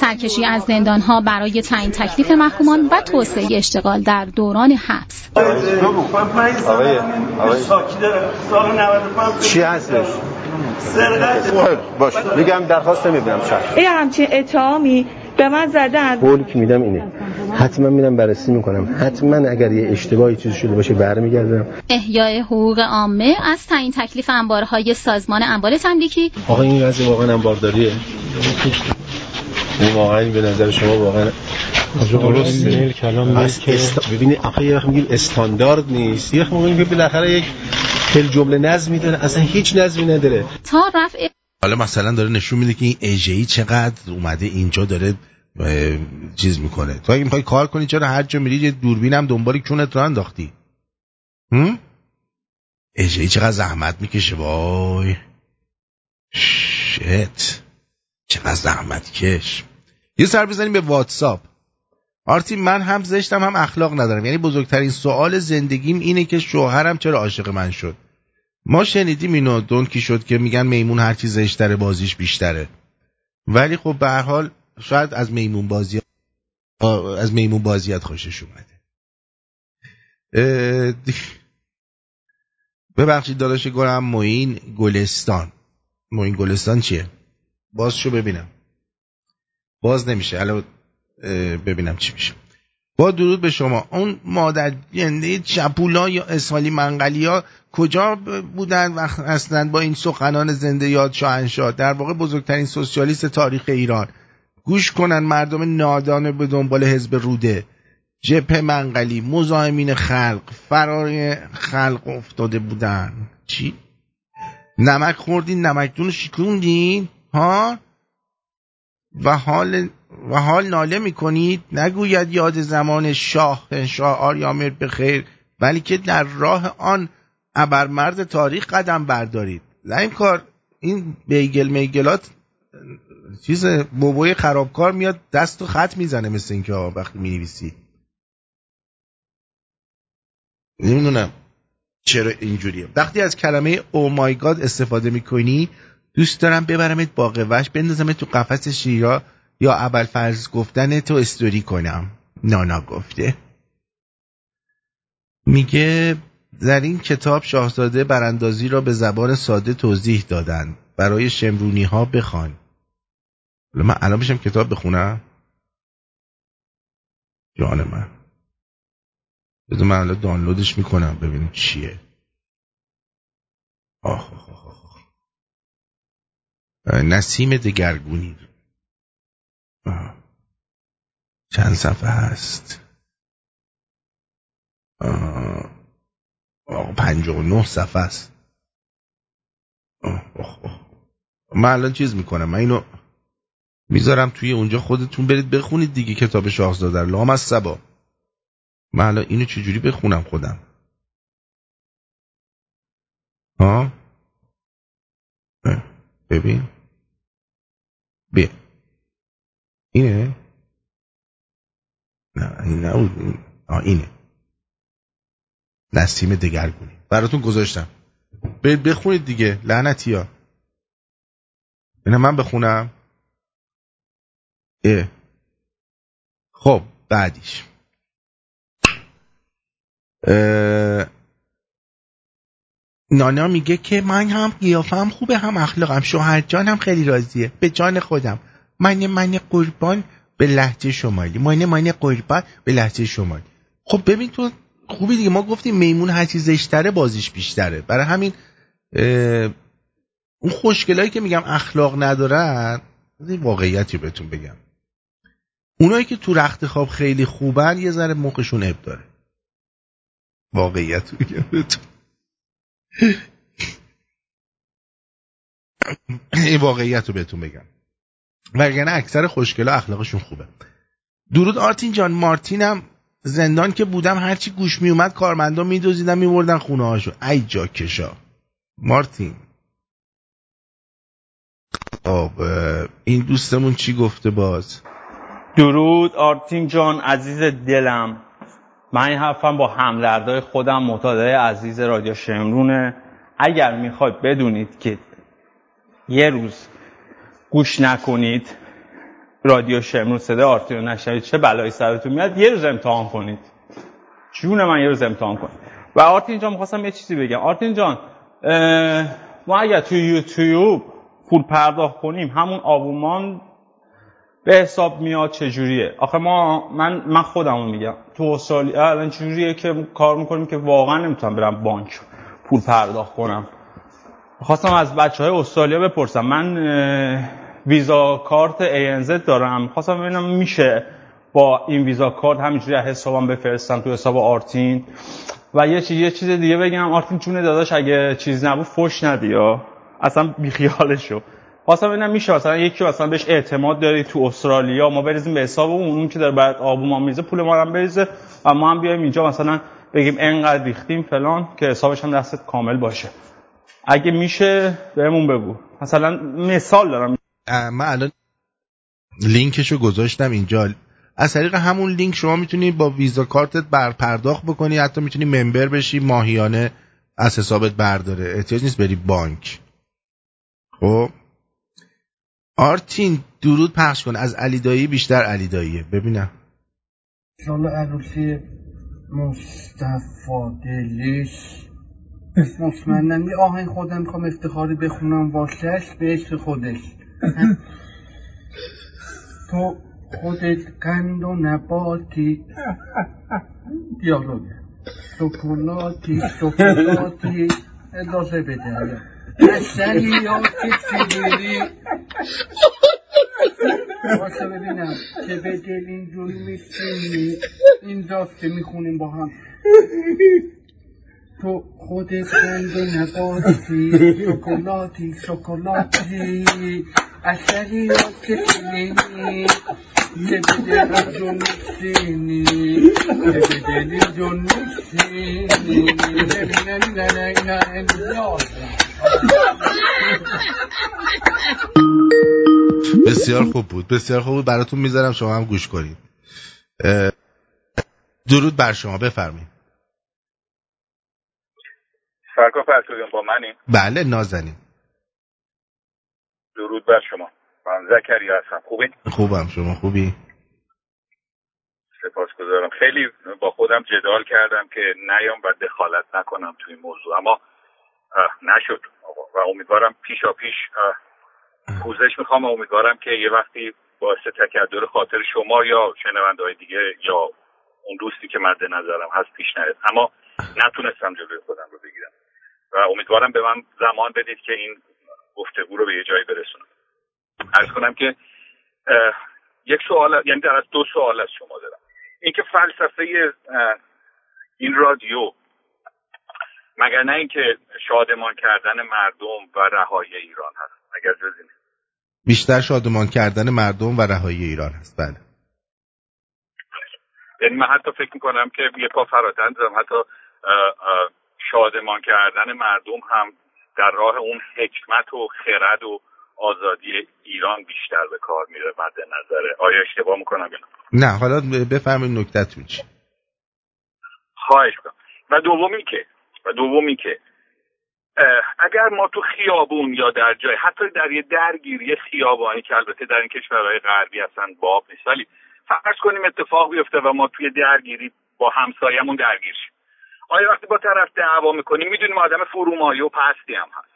سرکشی از زندانها برای تعیین تکلیف محکومان و توسعه اشتغال در دوران حبس. آقای آقای. چی هستش؟ خب، باش. میگم درخواست نمی‌بینم چشم یه همچین اتهامی به من زدن. قولی که میدم اینه. حتما میرم بررسی می‌کنم. حتما اگر یه اشتباهی چیزی شده باشه برمیگردم. احیای حقوق عامه از تعیین تکلیف انبارهای سازمان اموال تملیکی. آقا این قضیه واقعا هم بارداریه این واقعا به نظر شما واقعا درست. میل کلام میل است... ببینید آخه یه وقت میگیم استاندارد نیست. یه وقت میگیم که بالاخره یک کل جمله نظمی داره. اصلا هیچ نظمی نداره. تا رفع حالا مثلا داره نشون میده که این اژه‌ای چقدر اومده اینجا داره چیز می‌کنه. تو اگه می‌خوای کار کنی چرا هر جا میری یه دوربین هم دنبال کونت رو انداختی؟ هم؟ اژه‌ای چقدر زحمت می‌کشه وای. شت چقدر زحمت کش. یه سر بزنیم به واتساپ. آرتی من هم زشتم هم اخلاق ندارم. یعنی بزرگترین سوال زندگیم اینه که شوهرم چرا عاشق من شد؟ ما شنیدیم اینو دونکی شد که میگن میمون هر چی زشتره بازیش بیشتره. ولی خب به هر حال شاید از میمون بازی از میمون بازیت خوشش اومده. ببخشید داداش گلم موین گلستان. موین گلستان چیه؟ باز شو ببینم. باز نمیشه. الان ببینم چی میشه. با درود به شما. اون مادر جنده چپولا یا اسمالی منقلی کجا بودن و اصلا با این سخنان زنده یاد شاهنشاه؟ در واقع بزرگترین سوسیالیست تاریخ ایران. گوش کنن مردم نادانه به دنبال حزب روده. جبه منقلی مزاحمین خلق فرار خلق افتاده بودن. چی؟ نمک خوردین نمکتون شکوندین؟ ها؟ و حال و حال ناله می‌کنید نگوید یاد زمان شاه شاه آریامر به خیر بلکه در راه آن ابرمرد تاریخ قدم بردارید. نه این کار این بیگل میگلات چیز بوبوی خرابکار میاد دست و خط می‌زنه مثل اینکه وقتی می‌نویسی. نمی‌دونم چرا اینجوریه. وقتی از کلمه او مای گاد استفاده می‌کنی دوست دارم ببرمت با قوش بندازمت تو قفس شیرا یا اول فرض گفتن تو استوری کنم. نانا گفته. میگه در این کتاب شاهزاده براندازی را به زبان ساده توضیح دادن برای شمرونی ها بخوان من الان بشم کتاب بخونم؟ جان من. بذار من الان دانلودش می‌کنم ببینیم چیه. آخ آخ آخ نسیم دگرگونی. چند صفحه هست؟ پنج و نه صفحه است. من الان چیز می‌کنم من اینو می‌ذارم توی اونجا خودتون برید بخونید دیگه کتاب شاهزاده لام از سبا من الان اینو چجوری بخونم خودم؟ ها ببین. بیا. اینه؟ نه این نبود آه اینه. نسیم دگرگونی. براتون گذاشتم. بخونید دیگه. لعنتی ها. اینه من بخونم. اه. خب بعدیش. نانا میگه که من هم قیافم خوبه هم اخلاقم شوهر جانم خیلی راضیه. به جان خودم. من من قربان به لحجه شمالی. من من قربان به لحجه شمالی. خب ببین تو خوبی دیگه. ما گفتیم میمون هرچی زشتره بازیش بیشتره. برای همین اون خوشگلایی که میگم اخلاق ندارن واقعیتی بهتون بگم. اونایی که تو رخت خواب خیلی خوبن یه ذره مخشون اب داره. واقعیت این واقعیت رو بهتون بگم. وگرنه اکثر خوشگلا اخلاقشون خوبه. درود آرتین جان. مارتینم زندان که بودم هرچی گوش می اومد کارمندا میدوزیدن میوردن خونه هاشو. ای جا کشا. مارتین. آب این دوستمون چی گفته باز؟ درود آرتین جان عزیز دلم. من این حرفم با همدردای خودم مطالعه عزیز رادیو شمرونه. اگر می‌خواید بدونید که یه روز گوش نکنید. رادیو شمرون صدا آرتین رو نشنید چه بلایی سرتون میاد یه روز امتحان کنید. جون من یه روز امتحان کنید. و آرتین جان می‌خواستم یه چیزی بگم. آرتین جان ما اگر توی یوتیوب پول پرداخت کنیم همون آبومان به حساب میاد چجوریه؟ آخه ما من من خودمو میگم. تو استرالیا الان چجوریه که کار می‌کنیم که واقعا نمی‌تونم برم بانک پول پرداخت کنم. خواستم از بچه های استرالیا بپرسم. من ویزا کارت ANZ دارم. خواستم ببینم میشه با این ویزا کارت همینجوری حسابم بفرستم تو حساب آرتین. و یه چیز یه چیز دیگه بگم. آرتین چونه داداش اگه چیز نبود فوش ندی اصلا بیخیالشو. خواستم ببینم میشه. مثلا یکی مثلا بهش اعتماد داری تو استرالیا ما بریزیم به حساب اون اون که داره بعد آبو ما میزه پول ما هم بریزه و ما هم بیایم اینجا مثلا بگیم انقدر ریختیم فلان که حسابش هم دستت کامل باشه. اگه میشه بهمون بگو. مثلا مثال دارم من الان لینکشو گذاشتم اینجا. از طریق همون لینک شما می‌تونی با ویزا کارتت بر پرداخت بکنی حتی می‌تونی ممبر بشی ماهیانه از حسابت برداره. احتیاج نیست بری بانک. خب؟ آرتین درود پخش کن. از علی دایی بیشتر علی داییه ببینم. انشالله عروسی مصطفا دلش. مطمئنم یه آهنگ خودم می‌خوام افتخاری بخونم. واسهش به خودش. تو خودت قند و نباتی دیالوگ شکلاتی شکلاتی اضافه بده اصلیات چجوری واسه ببینم که به دل اینجور میشینی. اینجاست که می‌خونیم با هم. تو خودت قند نباتی شکلاتی شکلاتی. اصلیات چجوری که به دل اینجور میشینی که به دل اینجور میشینی ببینم نه نه نه نه بسیار خوب بود بسیار خوب بود. براتون می‌ذارم شما هم گوش کنید. درود بر شما بفرمایید. سرکار فرسودیان با منیم بله نازنین. درود بر شما. من زکریا هستم. خوبی؟ خوبم. شما خوبی؟ سپاسگزارم. خیلی با خودم جدال کردم که نیام و دخالت نکنم توی این موضوع. اما نشد. و امیدوارم پیشا پیش پوزش می‌خوام و امیدوارم که یه وقتی باعث تکدر خاطر شما یا شنونده های دیگه یا اون دوستی که مد نظرم هست پیش نیاد. اما نتونستم جلوی خودم رو بگیرم. و امیدوارم به من زمان بدید که این گفتگو رو به یه جایی برسونم. ارز کنم که یک سوال یعنی در از دو سوال از شما دارم. اینکه فلسفه این رادیو مگر نه اینکه شادمان کردن مردم و رهایی ایران هست؟ اگر جز بیشتر شادمان کردن مردم و رهایی ایران هست. بله. یعنی من حتی فکر می‌کنم که یه پا فراتر دارم حتی شادمان کردن مردم هم در راه اون حکمت و خرد و آزادی ایران بیشتر به کار میره مد نظره. آیا اشتباه می‌کنم یا نه؟ حالا بفهمید نکتت چی. خواهش کنم و دومی که و دومی که اگر ما تو خیابون یا در جای حتی در یه درگیری خیابانی که البته در این کشورهای غربی اصلا باب نیست ولی فرض کنیم اتفاق بیفته و ما توی درگیری با همسایمون درگیر شیم. آیا وقتی با طرف دعوا می‌کنیم می‌دونیم آدم فرومایه و پستی هم هست.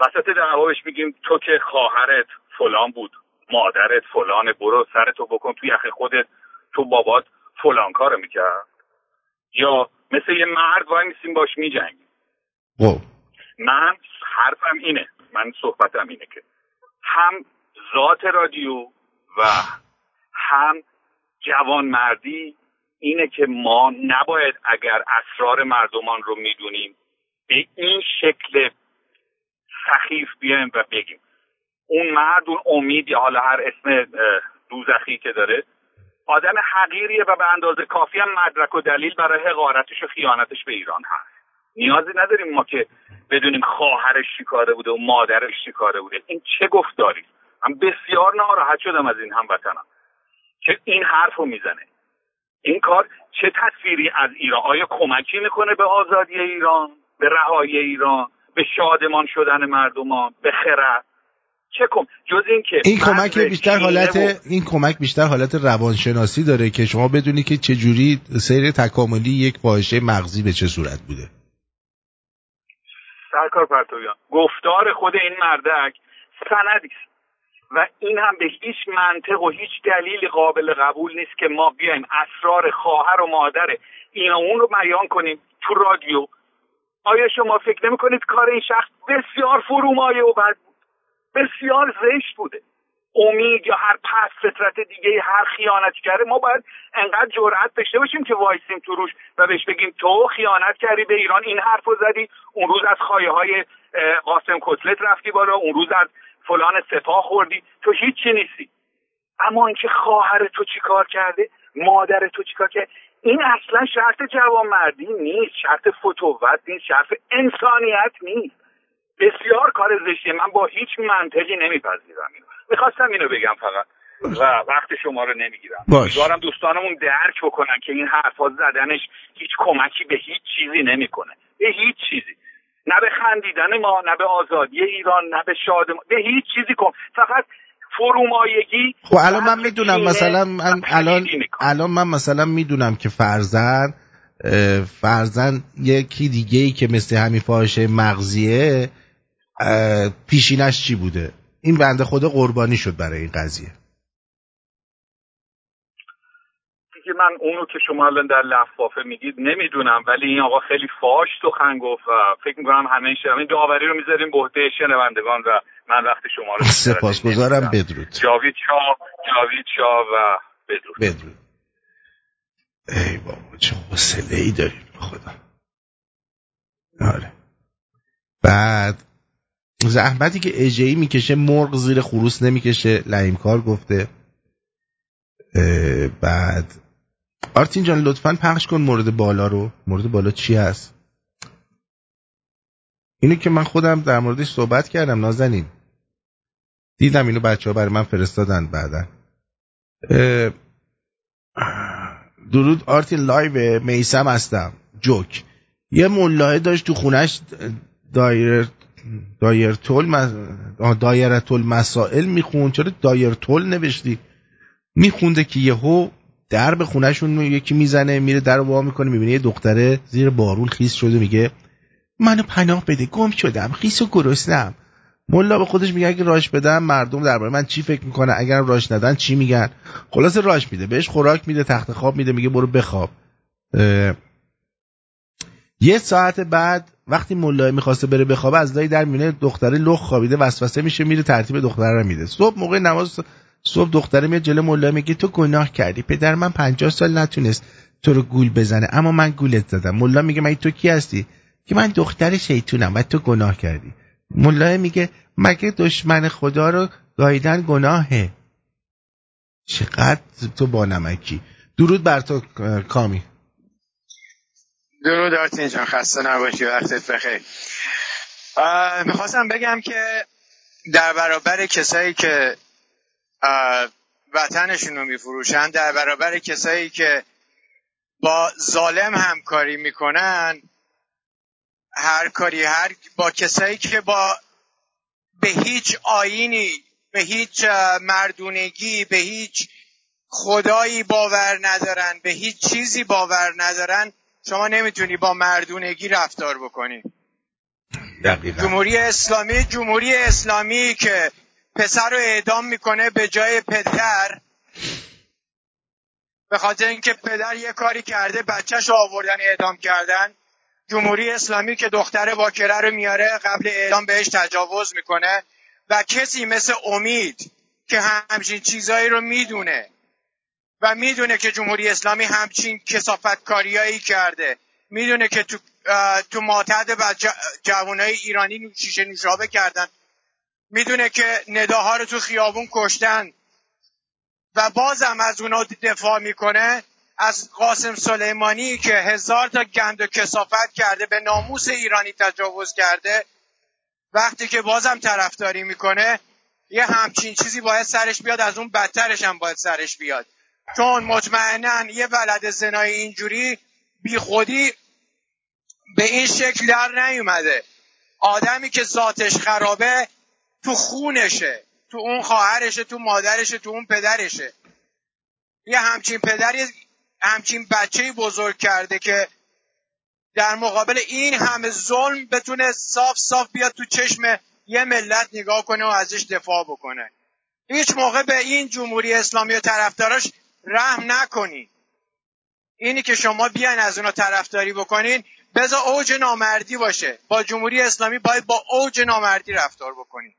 وسط دعوا بهش میگیم تو که خواهرت فلان بود مادرت فلان برو سرتو بکن تو یخ خودت تو بابات فلان کارو می‌کرد. یا مثل یه مرد وای میسیم باش میجنگیم. من حرفم اینه من صحبتم اینه که هم ذات رادیو و هم جوانمردی اینه که ما نباید اگر اسرار مردمان رو می‌دونیم به این شکل سخیف بیایم و بگیم. اون مرد اون امید یا حالا هر اسم دوزخی که داره آدم حقیریه و به اندازه کافی هم مدرک و دلیل برای حقارتش و خیانتش به ایران هست. نیازی نداریم ما که بدونیم خواهرش چیکاره بوده و مادرش چیکاره بوده. این چه گفتاری؟ من بسیار ناراحت شدم از این هموطنم. که این حرف رو می‌زنه. این کار چه تصویری از ایران؟ آیا کمکی می‌کنه به آزادی ایران به رهایی ایران به شادمان شدن مردمان به خرد؟ چه کم جز این که این کمک بیشتر حالت این کمک بیشتر حالت روانشناسی داره که شما بدونی که چه جوری سیر تکاملی یک فاحشه مغزی به چه صورت بوده. سرکار پرتویان گفتار خود این مردک سندی است و این هم به هیچ منطق و هیچ دلیل قابل قبول نیست که ما بیایم اسرار خواهر و مادر این و اون رو بیان کنیم تو رادیو. آیا شما فکر نمی کنید کار این شخص بسیار فرومایه و بد بود بسیار زشت بوده؟ امید یا هر پس فطرت دیگه هر خیانت کرده ما باید انقدر جرأت داشته باشیم که وایسیم تو روش و بهش بگیم تو خیانت کردی به ایران این حرف رو زدی اون روز از خواهی های قاسم کتلت رفتی بالا اون روز از فلان سپاه خوردی. تو هیچی نیستی. اما اینکه خواهر تو چیکار کرده؟ مادر تو چیکار کرده؟ این اصلا شرط جوانمردی نیست. شرط فتوت نیست. شرط انسانیت نیست. بسیار کار زشتیه. من با هیچ منطقی نمیپذیرم اینو. می‌خواستم اینو بگم فقط. و وقت شما رو نمی‌گیرم. امیدوارم دوستانمون درک بکنن که این حرفا زدنش هیچ کمکی به هیچ چیزی نمی‌کنه. به هیچ چیزی. نه به خندیدن ما نه به آزادی ایران نه به شاد به هیچ چیزی کن. فقط فرومایگی خب الان من می‌دونم مثلا من الان الان من مثلا می‌دونم که فرزن فرزن یکی دیگه ای که مثل همین فاحشه مغزیه پیشینش چی بوده؟ این بنده خدا قربانی شد برای این قضیه. دیگه من اونو که شما الان در لفافه میگید نمی‌دونم ولی این آقا خیلی فاش تو گفت و فکر می‌کنم همه این داوری رو می‌ذاریم به شنوندگان و من وقت شما رو سپاسگزارم. بدرود. جاوید شاه جاوید شاه و بدرود. بدرود. ای بابا چه حسله ای داریم خدا. آره. بعد زحمتی که اجهی می‌کشه مرغ زیر خروس نمی‌کشه لعیم کار گفته بعد آرتین جان لطفا پخش کن مورد بالا رو. مورد بالا چی هست؟ اینو که من خودم در موردش صحبت کردم نازنین. دیدم اینو بچه ها برای من فرستادن بعدا. درود آرتین لایو میسم هستم. جوک. یه ملاه داشت تو خونش دایر دایر تول دایره تول مسائل میخون چرا دایر تول نوشتی؟ میخونده که یهو در به خونهشون یکی می‌زنه میره در وا می‌کنه می‌بینه یه دختره زیر بارون خیس شده میگه منو پناه بده گم شدم خیس و گرسنم. ملا به خودش میگه اگه راش بدم مردم درباره من چی فکر می‌کنه اگر راش ندن چی میگن؟ خلاص راش میده بهش خوراک میده تخت خواب میده میگه برو بخواب. یه ساعت بعد وقتی ملا می‌خواسته بره بخوابه از لای در میونه دختره لخ خوابیده وسوسه میشه میره ترتیب دختره رو میده. صبح موقع نماز صبح دختره میاد جلو ملا میگه تو گناه کردی. پدر من پنجاه سال نتونست تو رو گول بزنه اما من گولت زدم ملا میگه من تو کی هستی؟ که من دختر شیطونم و تو گناه کردی. ملا میگه مگه دشمن خدا رو گاییدن گناهه؟ چقدر تو با نمکی درود بر تو کامی. درود آرتین جان خسته نباشی وقتت بخیر. می‌خواستم بگم که در برابر کسایی که وطنشون رو میفروشن در برابر کسایی که با ظالم همکاری می‌کنن هر کاری هر با کسایی که با به هیچ آینی به هیچ مردونگی به هیچ خدایی باور ندارن به هیچ چیزی باور ندارن شما نمی‌تونی با مردونگی رفتار بکنی. جمهوری اسلامی جمهوری اسلامی که پسر رو اعدام می‌کنه به جای پدر. به خاطر اینکه پدر یه کاری کرده بچهش رو آوردن اعدام کردن. جمهوری اسلامی که دختر باکره رو میاره قبل اعدام بهش تجاوز می‌کنه. و کسی مثل امید که همچین چیزایی رو می‌دونه و می‌دونه که جمهوری اسلامی همچین کسافت کاریایی کرده. می‌دونه که تو, تو معتد و جوانای ایرانی شیشه نوشابه کردن. می‌دونه که نداها رو تو خیابون کشتن. و بازم از اونا دفاع می‌کنه. از قاسم سلیمانی که هزار تا گند و کسافت کرده به ناموس ایرانی تجاوز کرده. وقتی که بازم طرفداری می‌کنه یه همچین چیزی باید سرش بیاد از اون بدترش هم باید سرش بیاد. چون مطمئنا یه ولد زنای اینجوری بی خودی به این شکل در نیومده. آدمی که ذاتش خرابه تو خونشه تو اون خواهرشه تو مادرشه تو اون پدرشه. یه همچین پدری همچین بچه بزرگ کرده که در مقابل این همه ظلم بتونه صاف صاف بیاد تو چشم یه ملت نگاه کنه و ازش دفاع بکنه. هیچ موقع به این جمهوری اسلامی و طرفداراش رحم نکنین اینی که شما بیاین از اونا طرفداری بکنین بذار اوج نامردی باشه. با جمهوری اسلامی باید با اوج نامردی رفتار بکنین.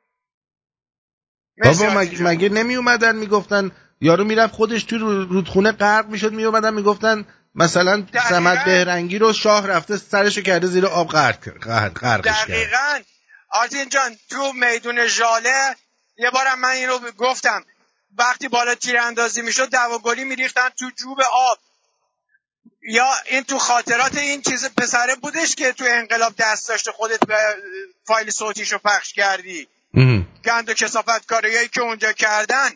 بابا مگه, مگه نمی اومدن می‌گفتن؟ یارو می‌رفت خودش توی رودخونه غرق می‌شد می اومدن می‌گفتن مثلا سمت بهرنگی رو شاه رفته سرشو کرده زیر آب غرق غرقش دقیقا. آرتین جان تو میدون ژاله یه بارم من این رو گفتم. وقتی بالا تیراندازی می‌شد دواگلی میریختن تو جوب آب. یا این تو خاطرات این چیز پسره بودش که تو انقلاب دست داشته خودت به فایل صوتیشو پخش کردی. گند و کسافت کاریایی که اونجا کردن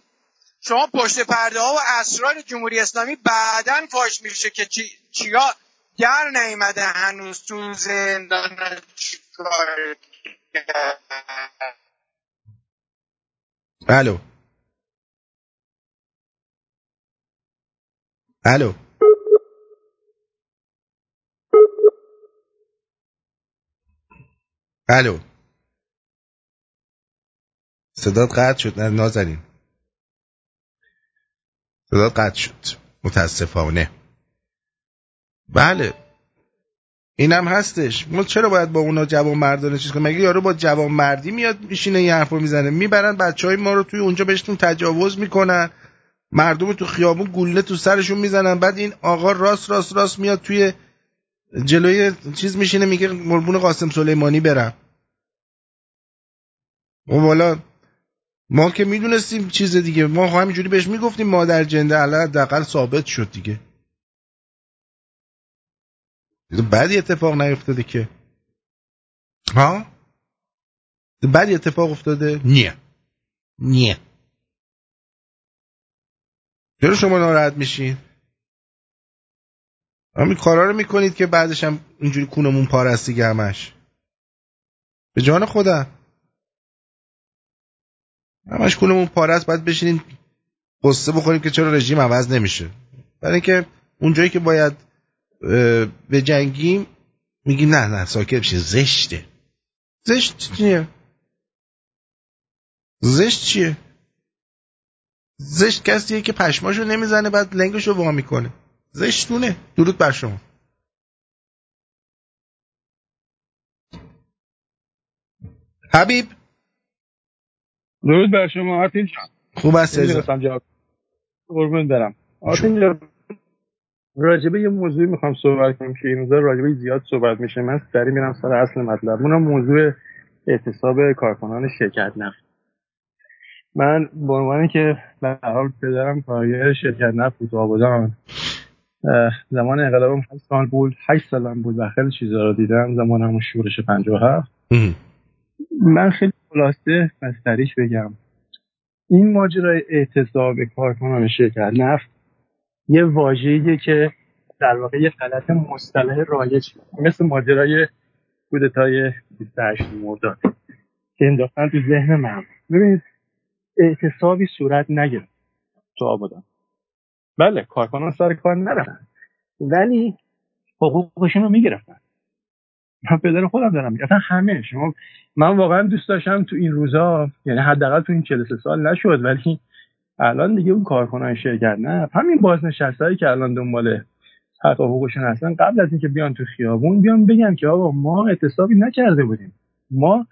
شما پشت پرده ها و اسرار جمهوری اسلامی بعدا فاش میشه که چی، چیا در نیمده هنوز تو زندان چیکار الو. الو. الو. صدات قطع شد. نه نازنین. صدات قطع شد. متاسفانه. بله. اینم هستش. ما چرا باید با اونا جوان مردانه چیز کنیم؟ مگه یارو با جوان مردی میاد میشینه یه حرفو می‌زنه؟ می‌برن بچه های ما رو توی اونجا بهشون تجاوز می‌کنن. مردم تو خیابون گوله تو سرشون می‌زنن. بعد این آقا راست راست راست میاد توی جلوی چیز میشینه میگه مربون قاسم سلیمانی برم. و والا ما که می‌دونستیم چیز دیگه. ما همینجوری بهش می‌گفتیم مادر جنده الان دقل ثابت شد دیگه. بعدی اتفاق نیفتاده که. ها؟ بعدی اتفاق افتاده. نیه. نیه. چرا شما ناراحت میشین؟ همین کارا رو می‌کنید که بعدش هم اینجوری کونمون پارستی همش. به جان خودم. همش کونمون پارست باید بشینیم قصه بخوریم که چرا رژیم عوض نمیشه. برای اینکه اونجایی که باید به جنگیم میگیم نه نه ساکت بشین. زشته. زشت چیه؟ زشت چیه؟ زشت کسیه که پشماشو نمی‌زنه بعد لنگشو وا می‌کنه. زشتونه. درود بر شما. حبیب. درود بر شما آرتین خوب است قربون برم. آرتین راجبه یه موضوعی می‌خوام صحبت کنم که این روزا راجبه زیاد صحبت میشه. من سری میرم سر اصل مطلب. اونم موضوع اعتصاب کارکنان شرکت نفت. من به عنوانی که به حال پدرم کارگر شرکت نفت بود آبادان زمان انقلابم 8 سال بود. 8 سالم بود و خیلی چیزا رو دیدم. زمان همون شورش 57 من خیلی خلاصه از بگم. این ماجرای اعتصاب کارکنان شرکت نفت یه واژه‌ایه که در واقع یه غلط مصطلح رایج مثل ماجرای کودتای 28 مرداد که انداختن تو ذهن من. ببینید اعتصابی صورت نگرفت. تو آبادان بله کارکنان سر کار نرفتن ولی حقوقشون رو می‌گرفتن. من پدر خودم دارم. اصلا همه. شما من واقعا دوست داشتم تو این روزا یعنی حداقل تو این 43 سال نشد ولی الان دیگه اون کارکنان شرکت نه. همین بازنشستایی که الان دنبال حق حقوقشون هستن قبل از اینکه بیان تو خیابون بیان بگن که آقا ما اعتصابی نکرده بودیم. ما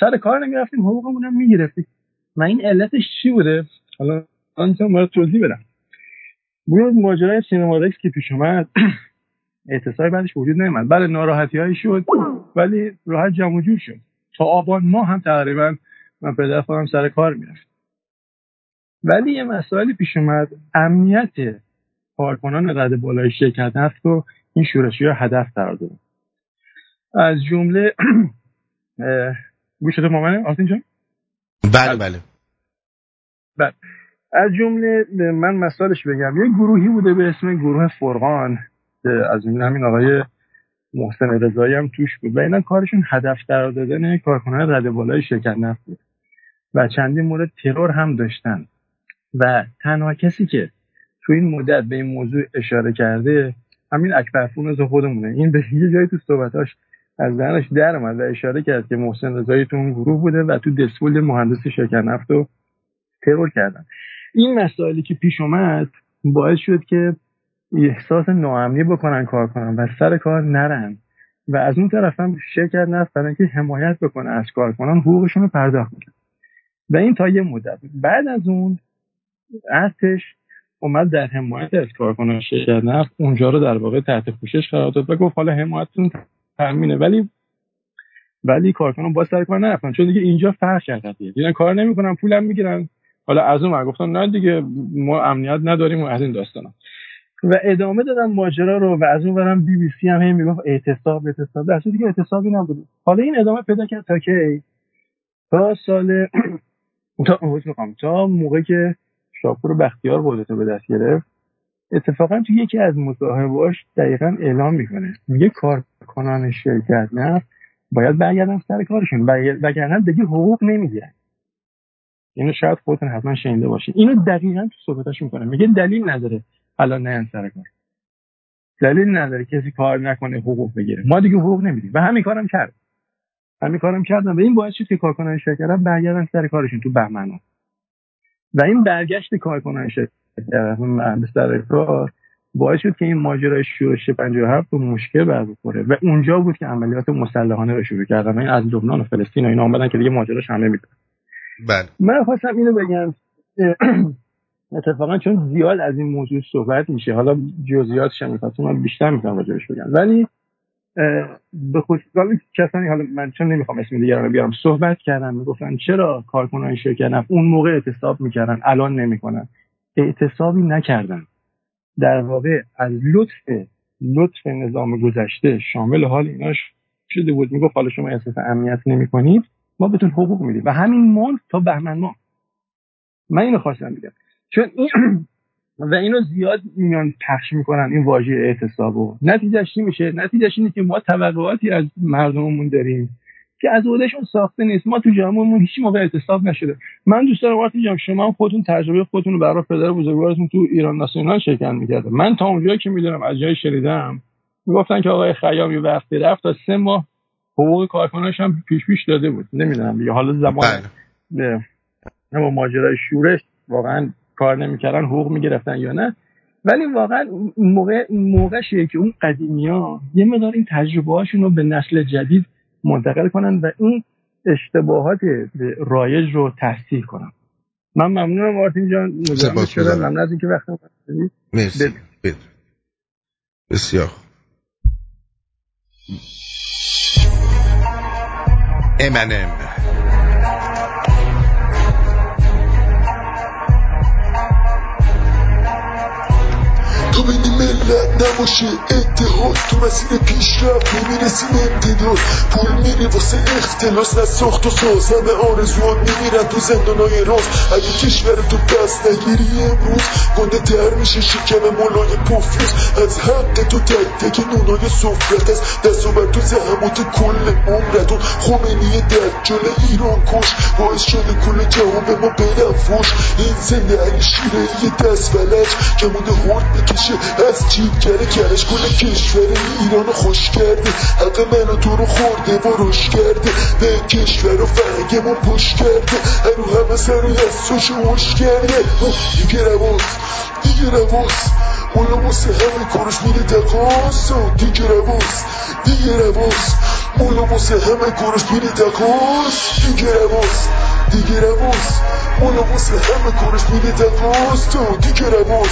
سر کار نمی‌رفتیم حقوقمون هم می‌گرفتیم. من این علتش چی بوده؟ حالا باید توضیح بدم. بود ماجرای سینما رکس که پیش اومد اعتصابی بعدش وجود نیومد. بله ناراحتی هایی شد ولی راحت جمع جور شد. تا آبان ما هم تقریبا من پدر خودم سر کار می‌رفت ولی یه مسائلی پیش اومد. امنیت کارکنان رد بالای شرکت نفت رو این شورشی ها هدف قرار دادن. از جمله گوش تو مامنه آسین جان؟ بله بله. بله. از جمله من مثالش بگم. یه گروهی بوده به اسم گروه فرقان. از این همین آقای محسن رضایی هم توش بود. و اینا کارشون هدف قرار دادن کارکنان رد بالای شرکت نفت بود. و چندین مورد ترور هم داشتن. و تنها کسی که تو این مدت به این موضوع اشاره کرده همین اکبر فونز خودمونه. این به یه جایی تو صحبتاش از ذهنش در اومد و اشاره کرد که محسن رضایی تو اون گروه بوده و تو دسپول مهندس شرکت نفت رو ترور کردن. این مسائلی که پیش اومد باعث شد که احساس ناامنی بکنن کار کنن و سر کار نرن. و از اون طرف هم شرکت نفت برای اینکه حمایت بکنه از کارکنان حقوقشون رو پرداخت می‌کنن. و این تا یه مدت بعد از اون ارتش اومد در حمایت از کارکنان شرکت نفت اونجا رو در واقع تحت پوشش قرار داد و گفت حالا حمایتتون تامینه ولی ولی کارکنان با سر کار نرفتن. چون دیگه اینجا فرق کرد دیگه کار نمی‌کنن پولم می‌گیرن. حالا از اون گفتن نه دیگه ما امنیت نداریم و از این داستانا. و ادامه دادن ماجرا رو و از اون برم بی بی سی هم هی می‌گفت اعتصاب اعتصاب. در دیگه اعتصابی نبود حالا این ادامه پیدا کرد تا که تا سال تا تا موقعی که شاپور بختیار قدرت به دست گرفت اتفاقا تو یکی از مصاحبهاش دقیقا اعلام می‌کنه. میگه کارکنان شرکت نه باید برگردن سر کارشون. وگرنه دیگه حقوق نمی‌گیرن. اینو شاید خودتون حتما شنیده باشین. اینو دقیقا تو صحبتاش می‌کنه. میگه دلیل نداره. الان نه سر کار. دلیل نداره کسی کار نکنه حقوق بگیره. ما دیگه حقوق نمیدیم. و همین کارم کرد. همین کارم کردم و این باعث شد که کارکنان شرکت برگردن سر کارشون تو بهمن و این برگشت کارکنان شرکت به سر کار باعث شد که این ماجرای شورش 57 به مشکل بر بخوره و اونجا بود که عملیات مسلحانه رو شروع کردن. این از لبنان و فلسطین و اینا آمدن که دیگه ماجراش همه میدن بله. من خواستم اینو بگم اتفاقا چون زیاد از این موضوع صحبت میشه حالا جزئیاتش هم می‌خواستم من بیشتر می‌تونم راجعش بگم. ولی به خصوص کسانی حالا من چون نمی‌خوام اسم دیگران رو بیارم صحبت کردن می‌گفتن چرا کارکنان شرکت اون موقع اعتصاب می‌کردن الان نمی‌کنن؟ اعتصابی نکردن. در واقع از لطف لطف نظام گذشته شامل حال ایناش شده بود. می‌گفت حالا شما احساس امنیت نمی‌کنید ما بهتون حقوق میدیم. و همین مون تا بهمن ما من اینو خواستم بگم. چون این و اینو زیاد میان پخش می‌کنن این واژه اعتصابو. نتیجهش چی میشه؟ نتیجهش اینه که ما توقعاتی از مردممون داریم که از خودشون ساخته نیست. ما تو جامعهمون هیچ موقع اعتصاب نشده. من دوست دارم وقتی جام شما خودتون تجربه خودتون رو برای پدر بزرگوارتون تو ایران ناسیونال شرکت می‌کرده من تا اونجایی که می‌دونم از جای شنیدم می‌گفتن که آقای خیام یه وقتی رفت تا سه ماه حقوق کارکناش هم پیش پیش داده بود. نمی‌دونم دیگه. حالا زمان نه ماجرای شورش واقعا کار نمی‌کردن حقوق می‌گرفتن یا نه. ولی واقعا موقع موقعشه که اون قدیمی ها یه مدار این تجربه هاشون رو به نسل جدید منتقل کنن و این اشتباهات رایج رو تحصیل کنن. من ممنونم مارتین جان. ممنون از اینکه وقت مرسی. بسیار امنم تو بین ملت نباشه اتحاد تو مسیر پیشرفت نمی‌رسیم امتداد پول میری واسه اختلاس نه ساخت و ساز همه آرزوان میمیرن تو زندانای راز اگه کشور تو دست نگیری امروز گنده تر میشه شکم مولای پوفیوز از حق تو تک تک نونای صفرت است دست و تو زحمات کل عمرت و خمینی جل ایران کش باعث شده کل جهان به ما فوش این زنده علی شیره یه دست فلج که مونده هرد بکشه از چیپ کرده کرش کل کشور ایران خوش کرده حق منو تو رو خورده و روش کرده به کشور و فرگمون پوش کرده هنو همه سر دستاشو وش کرده دیگه رواز دیگه رواز. مولا واسه همه کارش میره تقاس. دیگه رواز دیگه رواز. مولا واسه همه کارش میره تقاس. دیگه رواز. دیگه رواز مولا واسه همه کارش میره تقاس تو. دیگه رواز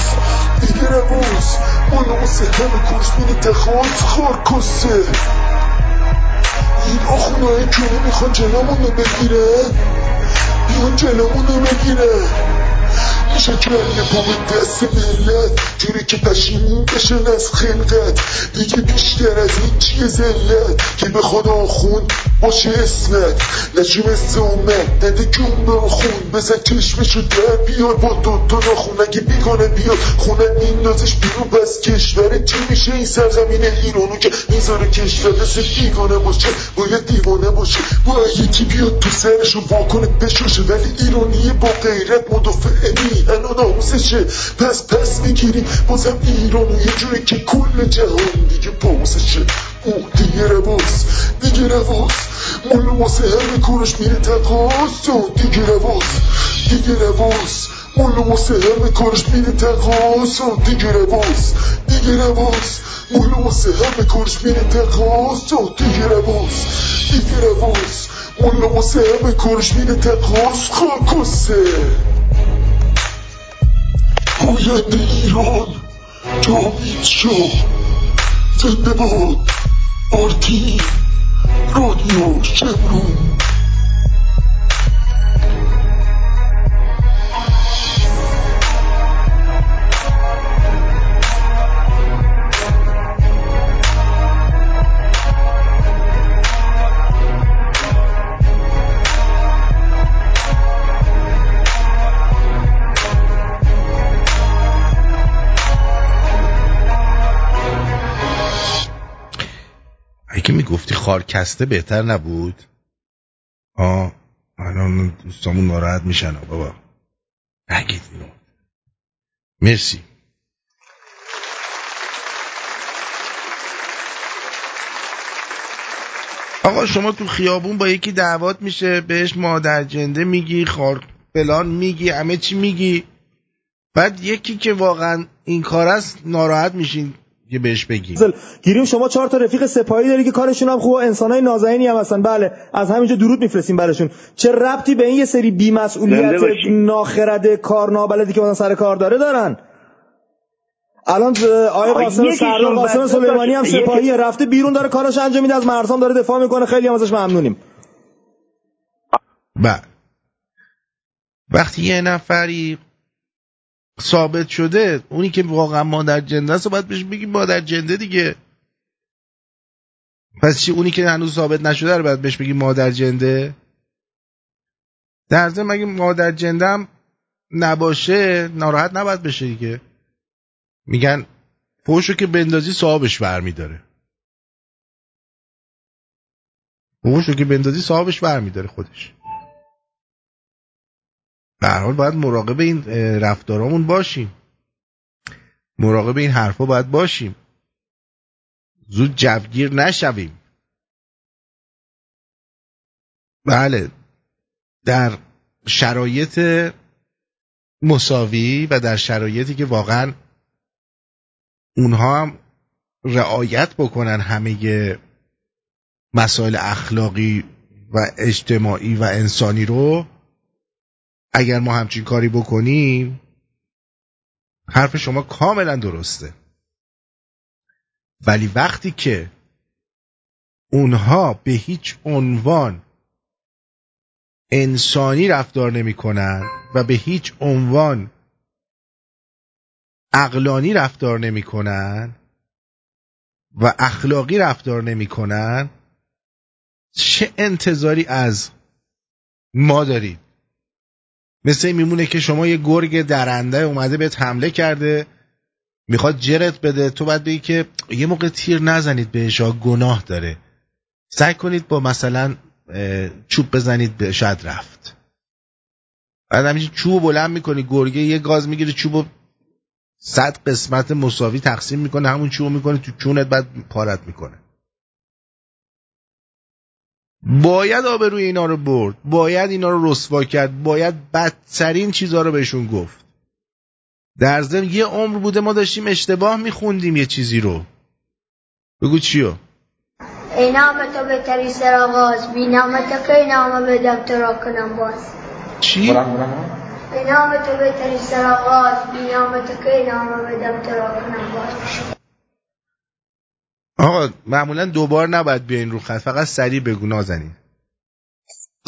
دیگه رواز مولا واسه همه کارش میره تقاس خار کسه. این آخونایی که نمی‌خوان جلومونو بگیرن بیان جلومونو بگیرن میشه کرده به دست ملت جوری که پشیمون بشن از خلقت دیگه بیشتر از این چیه زلت که به خدا خون باشه اسمت نجی مثل اومد نده کون به خون بزن چشمشو در بیار با دوتا ناخون. اگه بیگانه بیاد خونه میندازش بیرون. پس کشور چی میشه؟ این سرزمین ایرانو که می‌ذاره کشور مثل بیگانه باشه. باید دیوانه باشه. باید یکی بیاد تو سرشو واکنه بشوشه. ولی ایرانی با غیرت مدافع الان ناموسشه پس پس می‌گیریم بازم ایرانو یه جوری که کل جهان دیگه بازشه او دیگه رواز دیگه رواز. مولا واسه همه کارش میره تقاس دیگه رواز دیگه رواز. مولا واسه همه کارش میره تقاس دیگه رواز دیگه رواز. مولا واسه همه کارش میره تقاس دیگه رواز دیگه رواز. مولا واسه همه کارش میره تقاس خاکسه. پاینده ایران جاوید شو زنده باد. آرتین رادیو شمرون اگه می‌گفتی خارکسته بهتر نبود؟ آه الان دوستامون ناراحت میشن بابا. نگید اینو. مرسی. آقا شما تو خیابون با یکی دعوات میشه بهش مادر جنده میگی خار فلان میگی همه چی میگی. بعد یکی که واقعا این کار است ناراحت میشین. که بهش بگی گیریم شما چهار تا رفیق سپاهی داری که کارشون هم خوبه انسانای نازنینی هم هستن. بله از همینجا درود میفرستیم براشون. چه ربطی به این یه سری بیمسئولیت ناخرد کار نابلدی که مثلا سر کار داره دارن؟ الان آقای قاسم سردار قاسم سلیمانی هم سپاهی رفته بیرون داره کاراش انجام میده از مرسام داره دفاع می‌کنه خیلی هم ازش ممنونیم. بله. وقتی یه نفری ثابت شده اونی که واقعا مادر جنده است باید بهش بگی مادر جنده دیگه. پس چی اونی که هنوز ثابت نشده رو باید بهش بگی مادر جنده؟ در ضمن مگه مادر هم نباشه ناراحت نباید بشه دیگه. میگن پوشو که بندازی صاحبش برمیداره. پوشو که بندازی صاحبش برمیداره خودش. به حال باید مراقب این رفتارامون باشیم. مراقب این حرفا باید باشیم. زود جوگیر نشویم. بله. در شرایط مساوی و در شرایطی که واقعا اونها هم رعایت بکنن همه مسائل اخلاقی و اجتماعی و انسانی رو اگر ما همچین کاری بکنیم حرف شما کاملا درسته. ولی وقتی که اونها به هیچ عنوان انسانی رفتار نمی‌کنن و به هیچ عنوان اقلانی رفتار نمی‌کنن و اخلاقی رفتار نمی‌کنن چه انتظاری از ما دارید؟ مثل میمونه که شما یه گرگ درنده اومده بهت حمله کرده می‌خواد جرت بده تو باید بگی که یه موقع تیر نزنید بهش گناه داره. سعی کنید با مثلا چوب بزنید به شاید رفت. بعد همیشه چوب بلند می‌کنی گرگه یه گاز می‌گیره چوب صد قسمت مساوی تقسیم می‌کنه همون چوب می‌کنه تو چونت بعد پارت می‌کنه. باید آبروی اینا رو برد باید اینا رو رسوا کرد باید بدترین چیزها رو بهشون گفت. در ضمن یه عمر بوده ما داشتیم اشتباه میخوندیم یه چیزی رو. بگو چیو؟ ای نام تو بهتری سراغاز بی نام تو که نام بدم تو را کنم باز. چی؟ به نام تو بهتری سراغاز بی نام تو که نام بدم تو را کنم باز. آقا معمولا دوبار نباید بیاین رو خط فقط سریع بگو نازنین.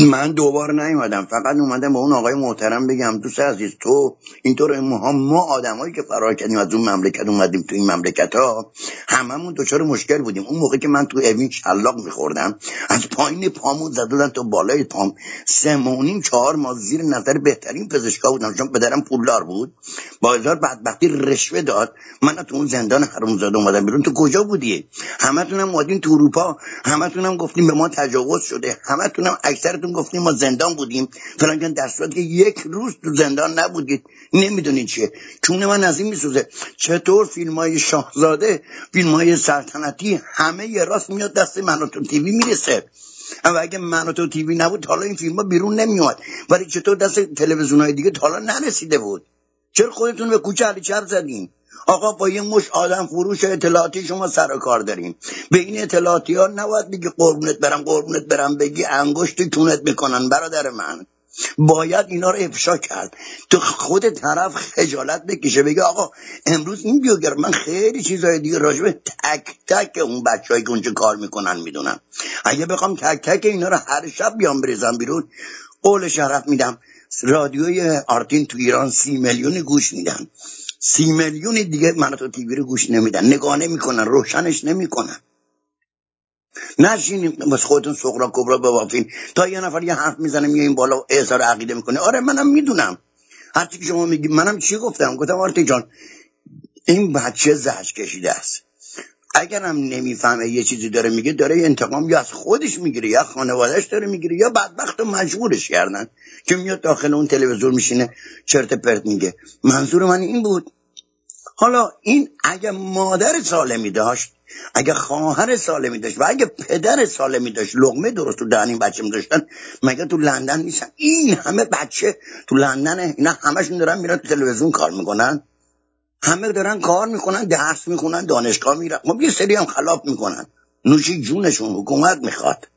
من دوبار نیومدم. فقط اومدم با اون آقای محترم بگم دوست عزیز تو اینطور ما ما آدمایی که فرار کردیم از اون مملکت اومدیم تو این مملکت ها هممون دچار مشکل بودیم. اون موقع که من تو اوین شلاق میخوردم از پایین پامون زدودن تا بالای پام. سه چهار ماه زیر نظر بهترین پزشکا بودم. چون پدرم پولدار بود. با هزار بدبختی رشوه داد. من تو اون زندان زده اومدم بیرون. تو کجا بودی؟ همتونم اومدین تو اروپا. همتونم گفتیم به ما تجاوز شده. همتونم اکثرتون گفتیم ما زندان بودیم. فلان در صورتی که یک روز تو زندان نبودید. نمی‌دونید چیه. چون من از این میسوزه. چطور فیلم های شاهزاده فیلم های سلطنتی همه یه راست میاد دست من تو تیوی می‌رسه. اما اگه من تو تیوی نبود حالا این فیلم ها بیرون نمیومد ولی چطور دست تلویزیون های دیگه حالا نرسیده بود؟ چرا خودتون به کوچه علی چپ زدین؟ آقا با یه مش آدم فروش اطلاعاتی شما سر کار داریم به این اطلاعاتی ها نباید بگی قربونت برم قربونت برم بگی انگشت تونت می‌کنن برادر من. باید اینا رو افشا کرد. تو خود طرف خجالت بکشه بگه آقا امروز این بیوگر من خیلی چیزهای دیگه راجبه تک تک اون بچه که اونجا کار می‌کنن می‌دونم اگه بخوام تک تک اینا رو هر شب بیام بریزم بیرون قول شرف میدم. رادیوی آرتین تو ایران سی میلیون گوش میدن. سی میلیون دیگه من تو تیوی رو گوش نمیدن. نگاه نمی‌کنن روشنش نمی‌کنن. نشینیم بس خودتون سقرا کبرا ببافین تا یه نفر یه حرف می‌زنه این بالا اظهار عقیده می‌کنه. آره منم می‌دونم. هرچی که شما میگی منم چی گفتم؟ گفتم آرتی جان این بچه زهش کشیده است. اگرم نمی‌فهمه یه چیزی داره میگه داره انتقام یا از خودش می‌گیره یا خانوادهش داره می‌گیره یا بدبخت و مجبورش کردن. که میاد داخل اون تلویزیون میشینه چرت پرت میگه. منظور من این بود. حالا این اگه مادر سالمی داشت اگه خواهر سالمی داشت و اگه پدر سالمی داشت لغمه درست تو دهن این بچه میداشتن مگه تو لندن نیستن؟ این همه بچه تو لندن اینا همشون دارن میرن تو تلویزیون کار می‌کنن. همه دارن کار می‌کنن درس می‌خونن دانشگاه میرن. خب یه سری هم خلاف می‌کنن. نوشی جونشون حکومت می‌خواد.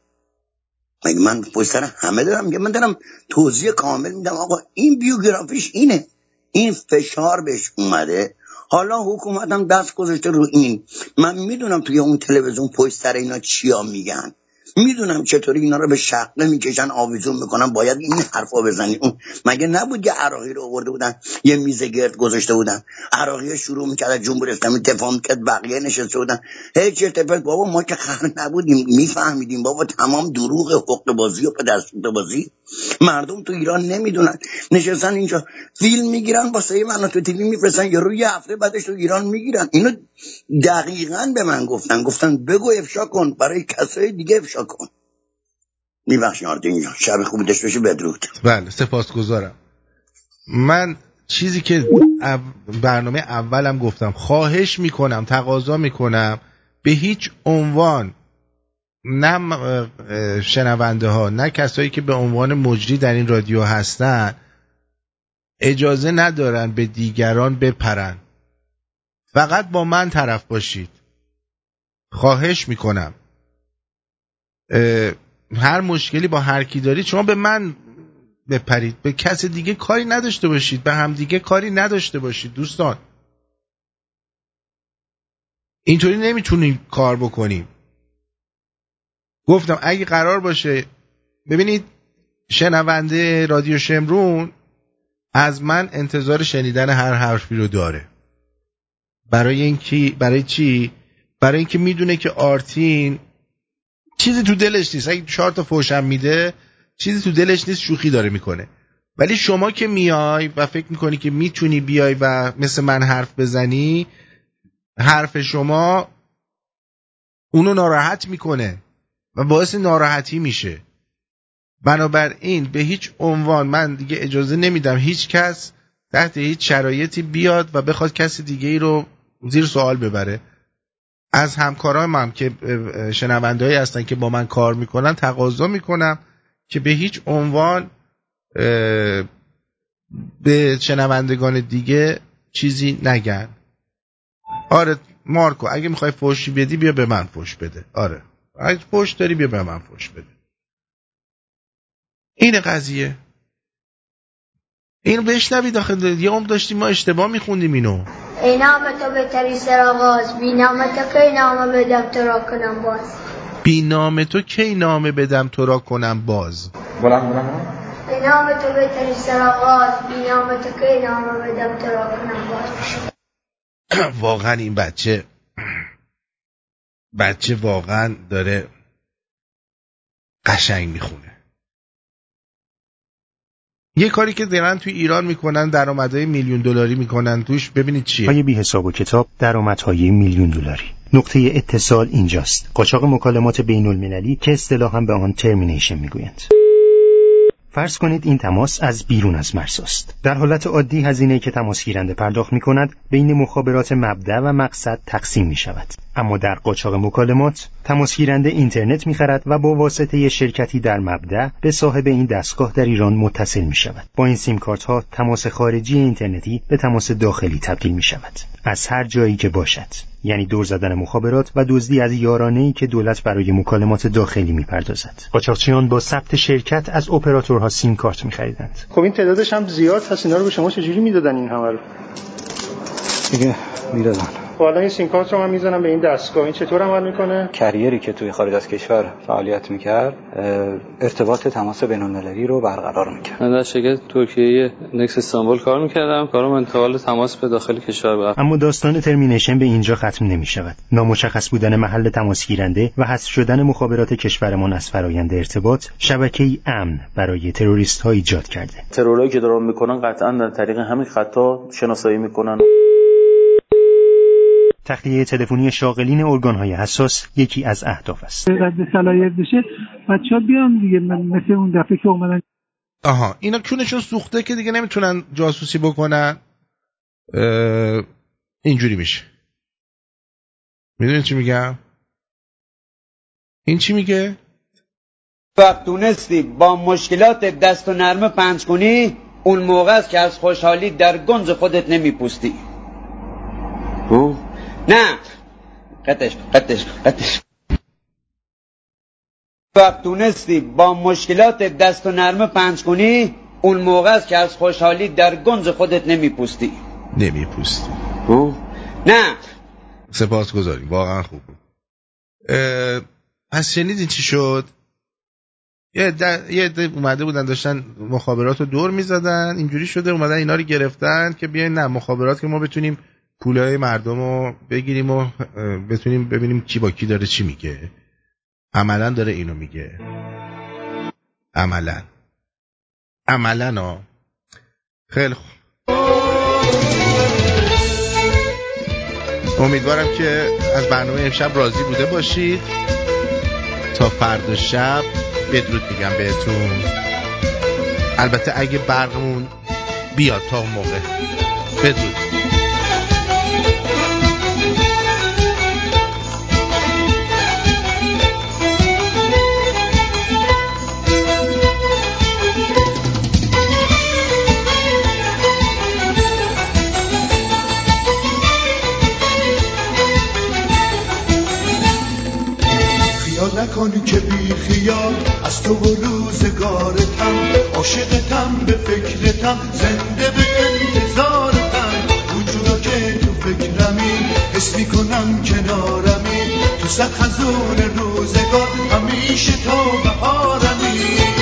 مگه من پشت همه دارم؟ میگم من دارم توضیح کامل میدم؟ آقا این بیوگرافیش اینه. این فشار بهش اومده. حالا حکومت هم دست گذاشته رو این. من می‌دونم توی اون تلویزیون پشت اینا چیا میگن. می‌دونم چطوری اینا رو به شقه می‌کشن آویزون می‌کنن باید این حرفا بزنی. اون مگه نبود یه عراقی رو آورده بودن یه میز گرد گذاشته بودن. عراقی شروع می‌کرد جمهوری اسلامی دفاع می‌کرد بقیه نشسته بودن. هیچ اتفاق بابا ما که خر نبودیم میفهمیدیم. بابا تمام دروغ حقوق بازی و پدرسوخته بازی. مردم تو ایران نمی‌دونن. نشستن اینجا فیلم می‌گیرن واسه من تو تیوی میفرستن یا روی هفته بعدش تو ایران می‌گیرن. اینو دقیقا به من گفتن. گفتن بگو افشا کن برای کسای دیگه افشا کن میبخشین آردین شب خوبی داشته بشه بدرود. بله سپاسگزارم. من چیزی که برنامه اولم گفتم خواهش می‌کنم تقاضا می‌کنم به هیچ عنوان نه شنونده ها نه کسایی که به عنوان مجری در این رادیو هستن اجازه ندارن به دیگران بپرن. فقط با من طرف باشید. خواهش می‌کنم. هر مشکلی با هر کی دارید شما به من بپرید. به کس دیگه کاری نداشته باشید. به هم دیگه کاری نداشته باشید دوستان. اینطوری نمی‌تونیم کار بکنیم گفتم اگه قرار باشه ببینید شنونده رادیو شمرون از من انتظار شنیدن هر حرفی رو داره. برای اینکه برای چی؟ برای اینکه می‌دونه که آرتین چیزی تو دلش نیست. اگه چهار تا فوشم میده چیزی تو دلش نیست شوخی داره می‌کنه. ولی شما که میای و فکر می‌کنی که می‌تونی بیای و مثل من حرف بزنی حرف شما اونو ناراحت می‌کنه و باعث ناراحتی میشه. بنابراین به هیچ عنوان من دیگه اجازه نمیدم هیچ کس تحت هیچ شرایطی بیاد و بخواد کسی دیگه ای رو زیر سوال ببره. از همکارام هم که شنوندهایی هستن که با من کار می‌کنن تقاضا می‌کنم که به هیچ عنوان به شنوندگان دیگه چیزی نگن. آره مارکو اگه می‌خوای فوشی بدی بیا به من فوش بده. آره. اگه فوش داری بیا به من فوش بده. این قضیه. اینو بشنوی داخل یه عمر داشتیم ما اشتباه میخوندیم اینو. ای نام تو بهتری سر بی نام تو کی نام بدم تو را کنم باز؟ بی نام تو کی نامه بدم تو را کنم باز؟ بلند بلند ای نام تو بی نام تو کی نام بدم تو را کنم باز؟ واقعا این بچه بچه واقعا داره قشنگ می‌خونه. یه کاری که دارن توی ایران می‌کنن درآمدهای میلیون دلاری می‌کنن توش ببینید چیه؟ های بی حساب و کتاب درآمدهای میلیون دلاری؟ نقطه اتصال اینجاست. قاچاق مکالمات بین المللی که اصطلاحا به آن ترمینیشن می‌گویند. فرض کنید این تماس از بیرون از مرز است. در حالت عادی هزینه که تماس گیرنده پرداخت می کند بین مخابرات مبدع و مقصد تقسیم می شود. اما در قاچاق مکالمات تماس گیرنده اینترنت می خرد و با واسطه شرکتی در مبدع به صاحب این دستگاه در ایران متصل می شود. با این سیم کارت ها تماس خارجی اینترنتی به تماس داخلی تبدیل می شود. از هر جایی که باشد. یعنی دور زدن مخابرات و دزدی از ای که دولت برای مکالمات داخلی می‌پردازد. قاچاقچیان با ثبت شرکت از اپراتورها سیم کارت میخریدند. خب این تعدادش هم زیاد هست. اینا رو به شما چجوری می‌دادن این همه رو؟ دیگه می‌دادن. حالا این سیم کارت رو من می‌زنم به این دستگاه. این چطور عمل می‌کنه؟ carrier ی که توی خارج از کشور فعالیت می‌کرد ارتباط تماس بین‌المللی رو برقرار می‌کرد. من در شرکت ترکیه نکس استانبول کار می‌کردم. کارم انتقال تماس به داخل کشور بود اما داستان termination به اینجا ختم نمی‌شود. نامشخص بودن محل تماس گیرنده و حذف شدن مخابرات کشورمان از فرایند ارتباط شبکه‌ای امن برای تروریست ها ایجاد کرده. ترورایی که دارن می‌کنن قطعا در طریق همین خطا شناسایی می‌کنن. تخلیه تلفنی شاغلین ارگانهای حساس یکی از اهداف است. رد صلاحیت بشه بچه‌ها بیان دیگه. مثل اون دفعه که اومدن آها اینا کونشون سوخته که دیگه نمی‌تونن جاسوسی بکنن. اینجوری میشه. می‌دونی چی میگم؟ این چی میگه؟ وقت تونستی با مشکلات دست و نرمه پنج کنی اون موقع است که از خوشحالی در گنج خودت نمیپوستی. نه. قطش قطش قطش وقت تونستی با مشکلات دست و نرمه پنج کنی اون موقع است که از خوشحالی در گنج خودت نمیپوستی. نمیپوستی. نه. سپاس گذاریم واقعا خوب بود. پس شنیدین چی شد؟ یه یه اومده بودن داشتن مخابرات رو دور می‌زدن اینجوری شده اومدن اینا رو گرفتن که بیاین نه مخابرات که ما بتونیم پولای مردم رو بگیریم و بتونیم ببینیم کی با کی داره چی میگه. عملا داره اینو میگه. عملا. عملا ها. خیلی خوب. امیدوارم که از برنامه امشب راضی بوده باشید. تا فردا شب بدرود میگم بهتون. البته اگه برقمون بیاد تا اون موقع. بدرود. خیال از تو و روزگارتم عاشقتم به فکرتم زنده به انتظارتم اونجورا که تو فکرمی حس می‌کنم کنارمی. تو صد خزون روزگار همیشه تا بهارمی.